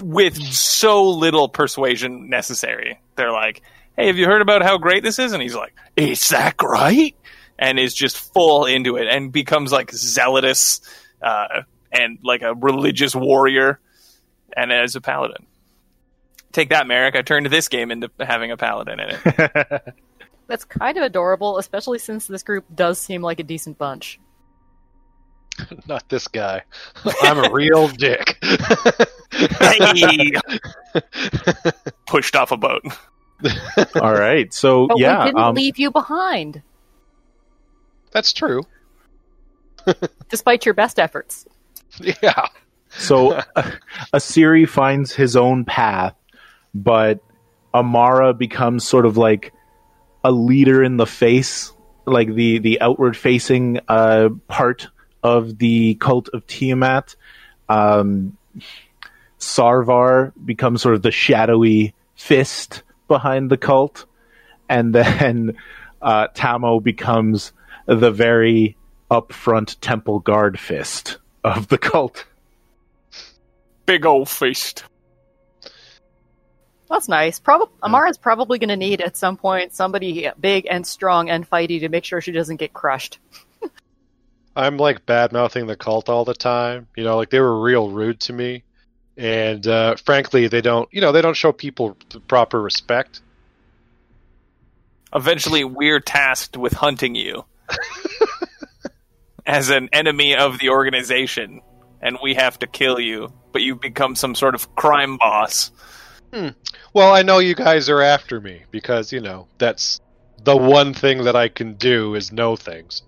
with so little persuasion necessary. They're like, "Hey, have you heard about how great this is?" And he's like, "Is that great?" And is just full into it and becomes like zealotous uh, and like a religious warrior, and as a paladin. Take that, Merrick. I turned this game into having a paladin in it. [LAUGHS] That's kind of adorable, especially since this group does seem like a decent bunch. [LAUGHS] Not this guy. I'm a real [LAUGHS] dick. hey! [LAUGHS] Pushed off a boat. All right, so But yeah, we didn't um, leave you behind, That's true. despite your best efforts. Yeah. So uh, Asiri finds his own path, but Amara becomes sort of like a leader in the face, like the the outward facing uh, part of the cult of Tiamat. Um, Sarvar becomes sort of the shadowy fist behind the cult, and then uh, Tamo becomes the very upfront temple guard fist of the cult. Big old fist. That's nice. Prob- Amara's probably going to need at some point somebody big and strong and fighty to make sure she doesn't get crushed. I'm like bad mouthing the cult all the time. You know, like they were real rude to me. And uh, frankly, they don't, you know, they don't show people the proper respect. Eventually, we're tasked with hunting you. [LAUGHS] as an enemy of the organization, and we have to kill you. But you become some sort of crime boss. Well, I know you guys are after me because you know that's the one thing that I can do is know things.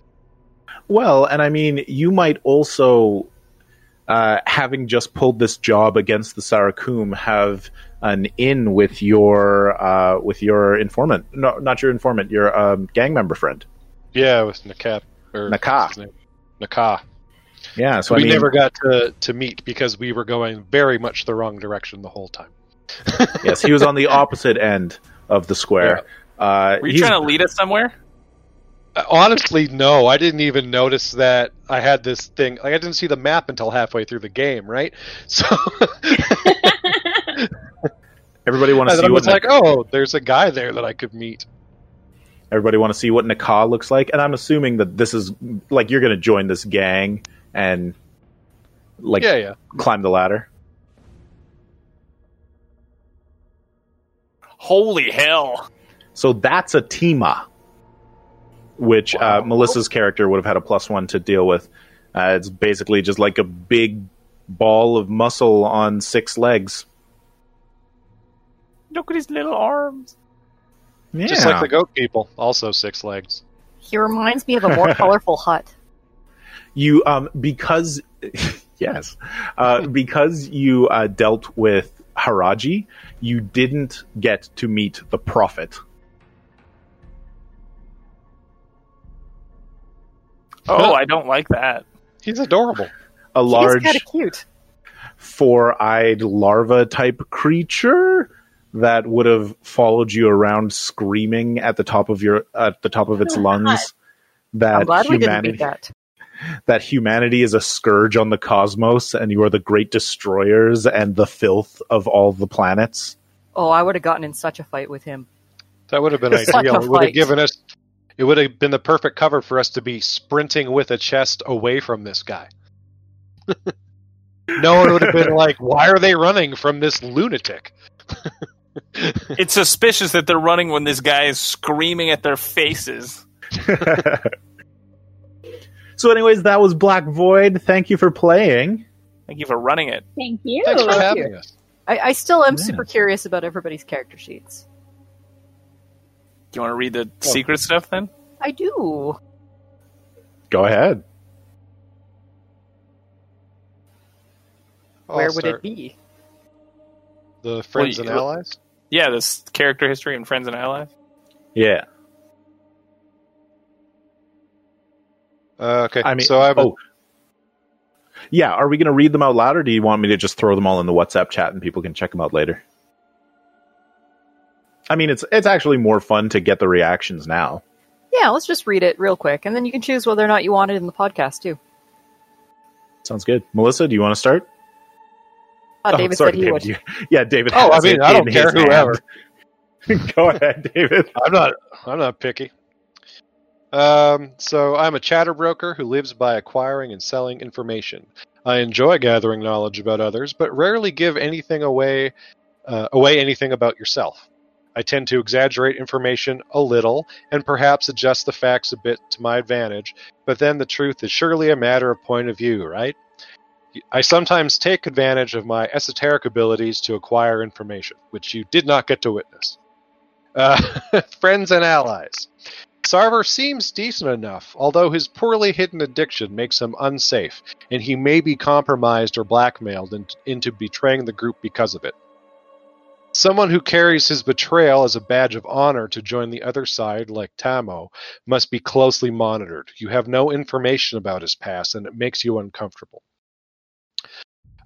Well, and I mean, you might also, uh, having just pulled this job against the Sarakum, have an in with your uh, with your informant. No, not your informant. Your um, gang member friend. Yeah, with Nakap or Naka. what's? Naka. Yeah. So we I mean, never got to to meet because we were going very much the wrong direction the whole time. yes, he was on the [LAUGHS] opposite end of the square. Uh, Were you trying to lead us somewhere? Honestly, no. I didn't even notice that I had this thing. Like, I didn't see the map until halfway through the game, right? [LAUGHS] So [LAUGHS] Everybody want to see then I what was like, oh, there's a guy there that I could meet. everybody want to see what Naka looks like, and I'm assuming that this is like you're going to join this gang and like Yeah, yeah. climb the ladder. Holy hell! So that's a Tima, which uh, Melissa's character would have had a plus one to deal with. Uh, it's basically just like a big ball of muscle on six legs. Look at his little arms. Yeah. Just like the goat people, also six legs. He reminds me of a more [LAUGHS] colorful hut. you um because [LAUGHS] yes uh because you uh dealt with haraji you didn't get to meet the prophet Oh, [LAUGHS] I don't like that. He's adorable. a He's large kind of cute. four-eyed larva type creature that would have followed you around screaming at the top of your at the top of its oh, lungs that I'm glad we didn't humanity beat that. that humanity is a scourge on the cosmos and you are the great destroyers and the filth of all the planets Oh, I would have gotten in such a fight with him. That would have been Such ideal. a It would have fight. given us. It would have been the perfect cover for us to be sprinting with a chest away from this guy. [LAUGHS] no one would have been like, "Why are they running from this lunatic?" [LAUGHS] It's suspicious that they're running when this guy is screaming at their faces. [LAUGHS] So, anyways, that was Black Void. Thank you for playing. Thank you for running it. Thank you. Thanks for Thank having you. us. I, I still am Yeah. super curious about everybody's character sheets. Do you want to read the secret stuff then? I do. Go ahead. I'll Where would it be? The friends Well, and you- allies. Yeah, this character history and friends and allies. Yeah. Uh, okay, I mean, so I have a, oh, yeah. Are we going to read them out loud, or do you want me to just throw them all in the WhatsApp chat and people can check them out later? I mean, it's it's actually more fun to get the reactions now. Yeah, let's just read it real quick, and then you can choose whether or not you want it in the podcast too. Sounds good. Melissa, do you want to start? Uh, Oh, sorry, said he David, would. you- yeah, David. Oh, I mean, it I don't care, whoever. [LAUGHS] Go ahead, David. I'm not. I'm not picky. Um, so I'm a chatter broker who lives by acquiring and selling information. I enjoy gathering knowledge about others, but rarely give anything away. Uh, away anything about yourself. I tend to exaggerate information a little and perhaps adjust the facts a bit to my advantage, but then the truth is surely a matter of point of view, right? I sometimes take advantage of my esoteric abilities to acquire information, which you did not get to witness. Uh, [LAUGHS] friends and allies. Sarvar seems decent enough, although his poorly hidden addiction makes him unsafe, and he may be compromised or blackmailed in- into betraying the group because of it. Someone who carries his betrayal as a badge of honor to join the other side, like Tamo, must be closely monitored. You have no information about his past, and it makes you uncomfortable.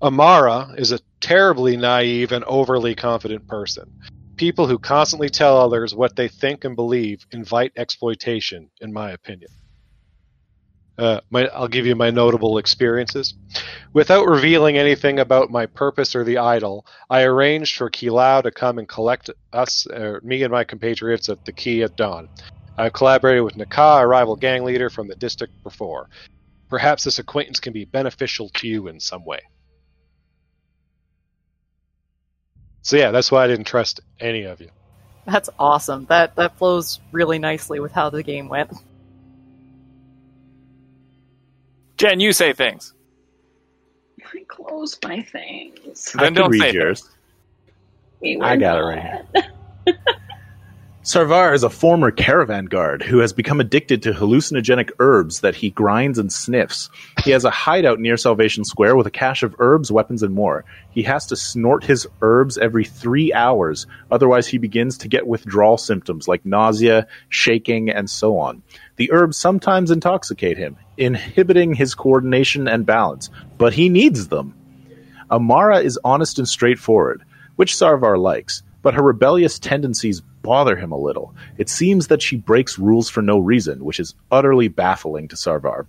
Amara is a terribly naive and overly confident person. People who constantly tell others what they think and believe invite exploitation, in my opinion. Uh, my, I'll give you my notable experiences. Without revealing anything about my purpose or the idol, I arranged for Kilau to come and collect us, me and my compatriots, at the quay at dawn. I've collaborated with Naka, a rival gang leader from the district before. Perhaps this acquaintance can be beneficial to you in some way. So yeah, that's why I didn't trust any of you. That's awesome. That that flows really nicely with how the game went. Jen, you say things. I close my things. Then I don't read say yours. I were got it not. right here. [LAUGHS] Sarvar is a former caravan guard who has become addicted to hallucinogenic herbs that he grinds and sniffs. He has a hideout near Salvation Square with a cache of herbs, weapons, and more. He has to snort his herbs every three hours, otherwise, he begins to get withdrawal symptoms like nausea, shaking, and so on. The herbs sometimes intoxicate him, inhibiting his coordination and balance, but he needs them. Amara is honest and straightforward, which Sarvar likes, but her rebellious tendencies bother him a little. It seems that she breaks rules for no reason, which is utterly baffling to Sarvar.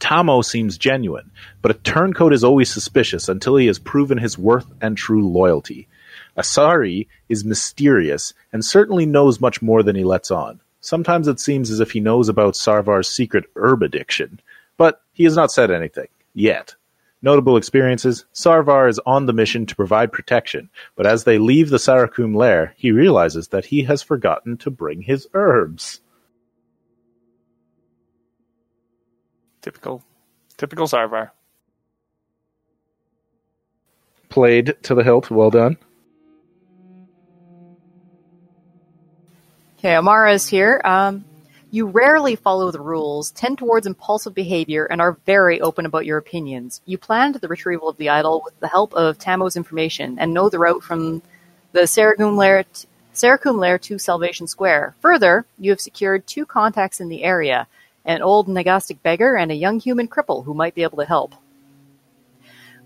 Tamo seems genuine, but a turncoat is always suspicious until he has proven his worth and true loyalty. Asiri is mysterious and certainly knows much more than he lets on. Sometimes it seems as if he knows about Sarvar's secret herb addiction, but he has not said anything. Yet. Notable experiences Sarvar is on the mission to provide protection, but as they leave the Sarakum lair, he realizes that he has forgotten to bring his herbs. Typical, typical Sarvar. Played to the hilt, well done. Okay, Amara is here. Um, you rarely follow the rules, tend towards impulsive behavior, and are very open about your opinions. You planned the retrieval of the idol with the help of Tamo's information and know the route from the Sarakum Lair, Lair to Salvation Square. Further, you have secured two contacts in the area an old Nagastic beggar and a young human cripple who might be able to help.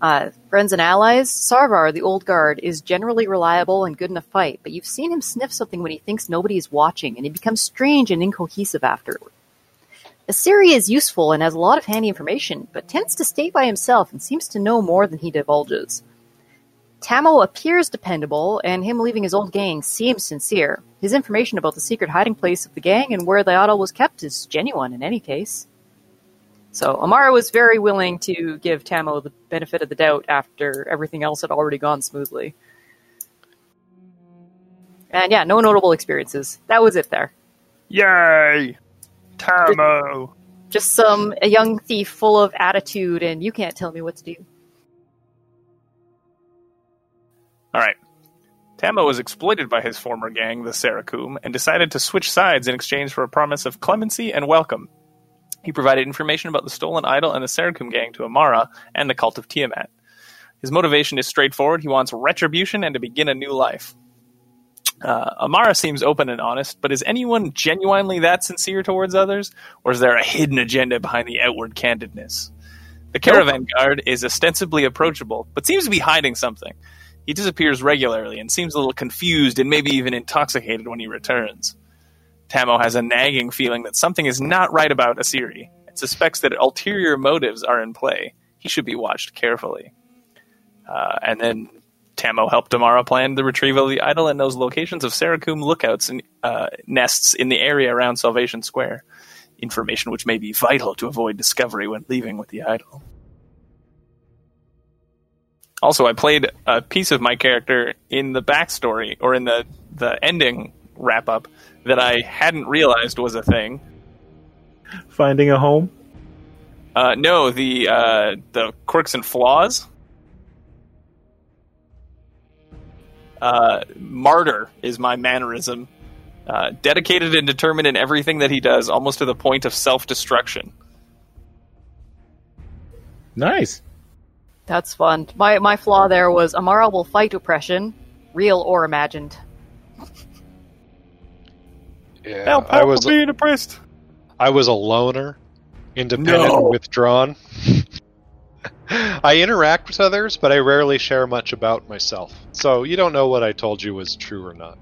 Uh, friends and allies, Sarvar, the old guard, is generally reliable and good in a fight, but you've seen him sniff something when he thinks nobody is watching, and he becomes strange and incohesive afterward. Asiri is useful and has a lot of handy information, but tends to stay by himself and seems to know more than he divulges. Tamo appears dependable, and him leaving his old gang seems sincere. His information about the secret hiding place of the gang and where the idol was kept is genuine in any case. So Amara was very willing to give Tamo the benefit of the doubt after everything else had already gone smoothly. And yeah, no notable experiences. That was it there. Yay! Tamo! Just some a young thief full of attitude and you can't tell me what to do. Alright. Tamo was exploited by his former gang, the Sarakum, and decided to switch sides in exchange for a promise of clemency and welcome. He provided information about the stolen idol and the Sarakum gang to Amara and the cult of Tiamat. His motivation is straightforward. He wants retribution and to begin a new life. Uh, Amara seems open and honest, but is anyone genuinely that sincere towards others, or is there a hidden agenda behind the outward candidness? The caravan guard is ostensibly approachable, but seems to be hiding something. He disappears regularly and seems a little confused and maybe even intoxicated when he returns. Tamo has a nagging feeling that something is not right about Asiri and suspects that ulterior motives are in play. He should be watched carefully. Uh, and then Tamo helped Amara plan the retrieval of the idol and knows locations of Sarakum lookouts and uh, nests in the area around Salvation Square. Information which may be vital to avoid discovery when leaving with the idol. Also, I played a piece of my character in the backstory or in the the ending wrap up that I hadn't realized was a thing. Finding a home? Uh, no, the uh, the quirks and flaws. Uh, martyr is my mannerism. Uh, dedicated and determined in everything that he does, almost to the point of self destruction. Nice. That's fun. My my flaw there was Amara will fight oppression, real or imagined. Yeah, Help, I was being oppressed. I was a loner, independent, No. withdrawn. [LAUGHS] I interact with others, but I rarely share much about myself. So you don't know what I told you was true or not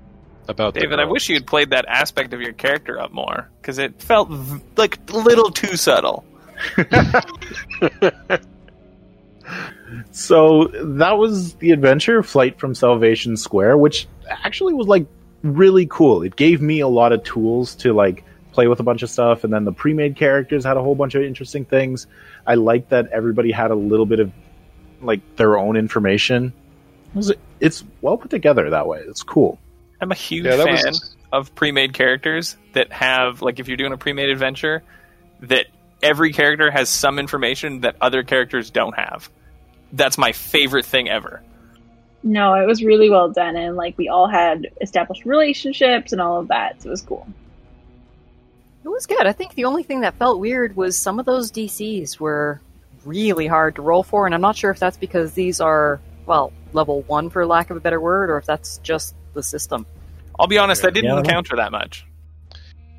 about David, I wish you'd played that aspect of your character up more because it felt v- like a little too subtle. [LAUGHS] So that was the adventure Flight from Salvation Square, which actually was like really cool. It gave me a lot of tools to like play with a bunch of stuff, and then the pre-made characters had a whole bunch of interesting things. I liked that everybody had a little bit of like their own information. It was, it's well put together that way. It's cool. I'm a huge Yeah, fan was- of pre-made characters that have like if you're doing a pre-made adventure that every character has some information that other characters don't have. That's my favorite thing ever. No, it was really well done, and like we all had established relationships and all of that. So it was cool. It was good. I think the only thing that felt weird was some of those DCs were really hard to roll for, and I'm not sure if that's because these are, well, level one for lack of a better word, or if that's just the system. I'll be honest, I didn't Yeah, I don't know. encounter that much.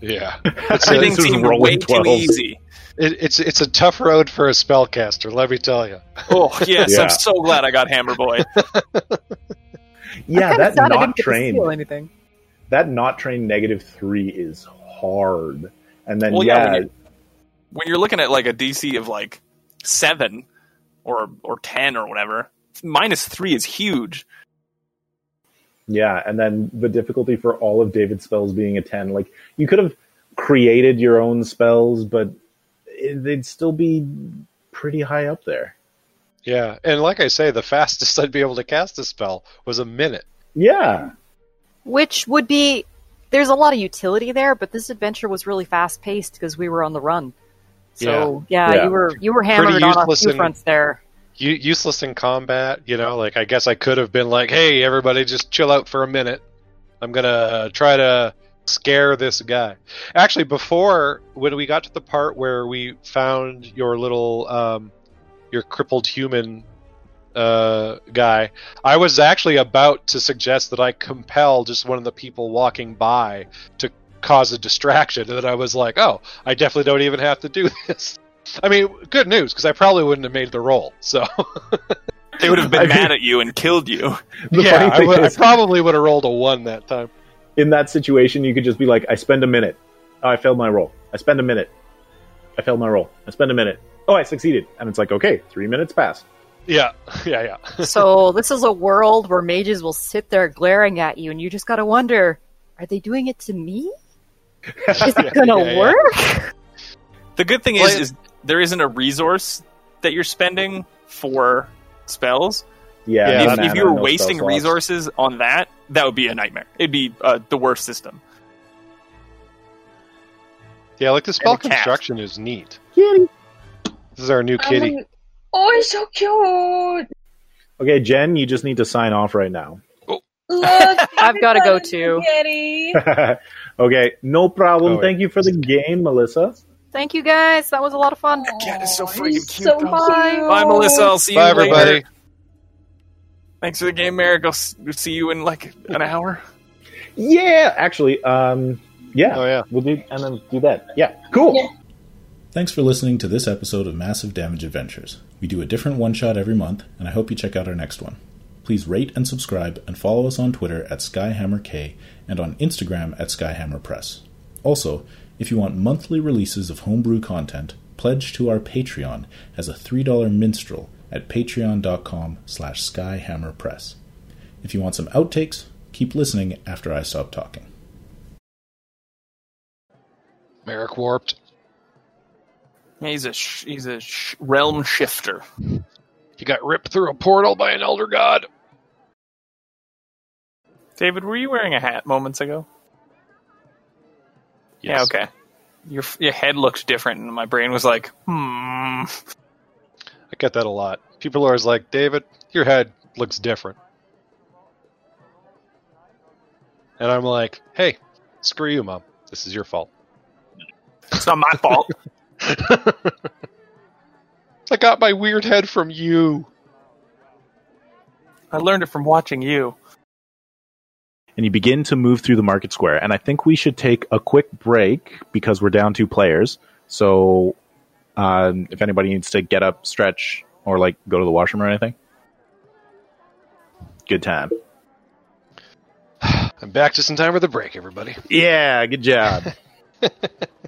Yeah, [LAUGHS] it's a, Everything this was seemed rolling way too 12s. easy. it, it's it's a tough road for a spellcaster. Let me tell you. Oh yes, Yeah. I'm so glad I got Hammer Boy. [LAUGHS] Yeah, that not didn't get to trained. anything. That not trained negative three is hard. And then Well, yeah, yeah, when when you're looking at like a DC of like seven or or ten or whatever, minus three is huge. Yeah, and then the difficulty for all of David's spells being a 10. Like, you could have created your own spells, but it, they'd still be pretty high up there. Yeah, and like I say, the [LAUGHS] fastest I'd be able to cast a spell was a minute. Yeah. Which would be there's a lot of utility there, but this adventure was really fast paced because we were on the run. So yeah, Yeah. you were you were hammered on a useless few in- fronts there. Useless in combat, you know. Like I guess I could have been like, "Hey, everybody, just chill out for a minute. I'm gonna try to scare this guy." Actually, before when we got to the part where we found your little, um, your crippled human uh, guy, I was actually about to suggest that I compel just one of the people walking by to cause a distraction, and then I was like, "Oh, I definitely don't even have to do [LAUGHS] this." I mean, good news because I probably wouldn't have made the roll. So [LAUGHS] They would have been I mean- mad at you and killed you. Yeah, funny I, thing would- I probably would have rolled a one that time. in that situation, you could just be like, I spend a minute. Oh, I failed my roll. I spend a minute. I failed my roll. I spend a minute. Oh, I succeeded. And it's like, okay, three minutes passed. Yeah, [LAUGHS] yeah, yeah. [LAUGHS] So this is a world where mages will sit there glaring at you, and you just gotta wonder: Are they doing it to me? Is it gonna Yeah, yeah. work? The good thing Well, is, is there isn't a resource that you're spending for spells. Yeah. Yeah, if, if you were no wasting slots. resources on that, that would be a nightmare. It'd be uh, the worst system. Yeah, like the spell And cat. construction is neat. Kitty. This is our new kitty. Um, oh, it's so cute. Okay, Jen, you just need to sign off right now. Look, [LAUGHS] I've gotta go too. Kitty. [LAUGHS] okay, no problem. Oh. Thank you for the game, Melissa. Thank you guys. That was a lot of fun. cat is so freaking cute, So. Bye. Bye, Melissa. I'll see you Bye, later. everybody. Thanks for the game, Merrick. I'll see you in like an hour. Yeah, actually, um, yeah, Oh yeah. we'll do and then do that. Yeah, cool. Yeah. Thanks for listening to this episode of Massive Damage Adventures. We do a different one shot every month, and I hope you check out our next one. Please rate and subscribe and follow us on Twitter at SkyhammerK and on Instagram at SkyhammerPress. Also, if you want monthly releases of homebrew content, pledge to our Patreon as a $3 minstrel at patreon.com slash skyhammerpress. If you want some outtakes, keep listening after I stop talking. Merrick warped. He's a sh- he's a sh- realm shifter. He got ripped through a portal by an elder god. David, were you wearing a hat moments ago? Yeah, okay. Your your head looked different, and my brain was like, hmm. I get that a lot. People are always like, David, your head looks different. And I'm like, hey, screw you, mom. This is your fault. It's not my fault. [LAUGHS] I got my weird head from you. I learned it from watching you. And you begin to move through the market square. And I think we should take a quick break because we're down two players. So, um, if anybody needs to get up, stretch, or like go to the washroom or anything, good time. [SIGHS] I'm back just in time for the break, everybody. Yeah, good job. [LAUGHS]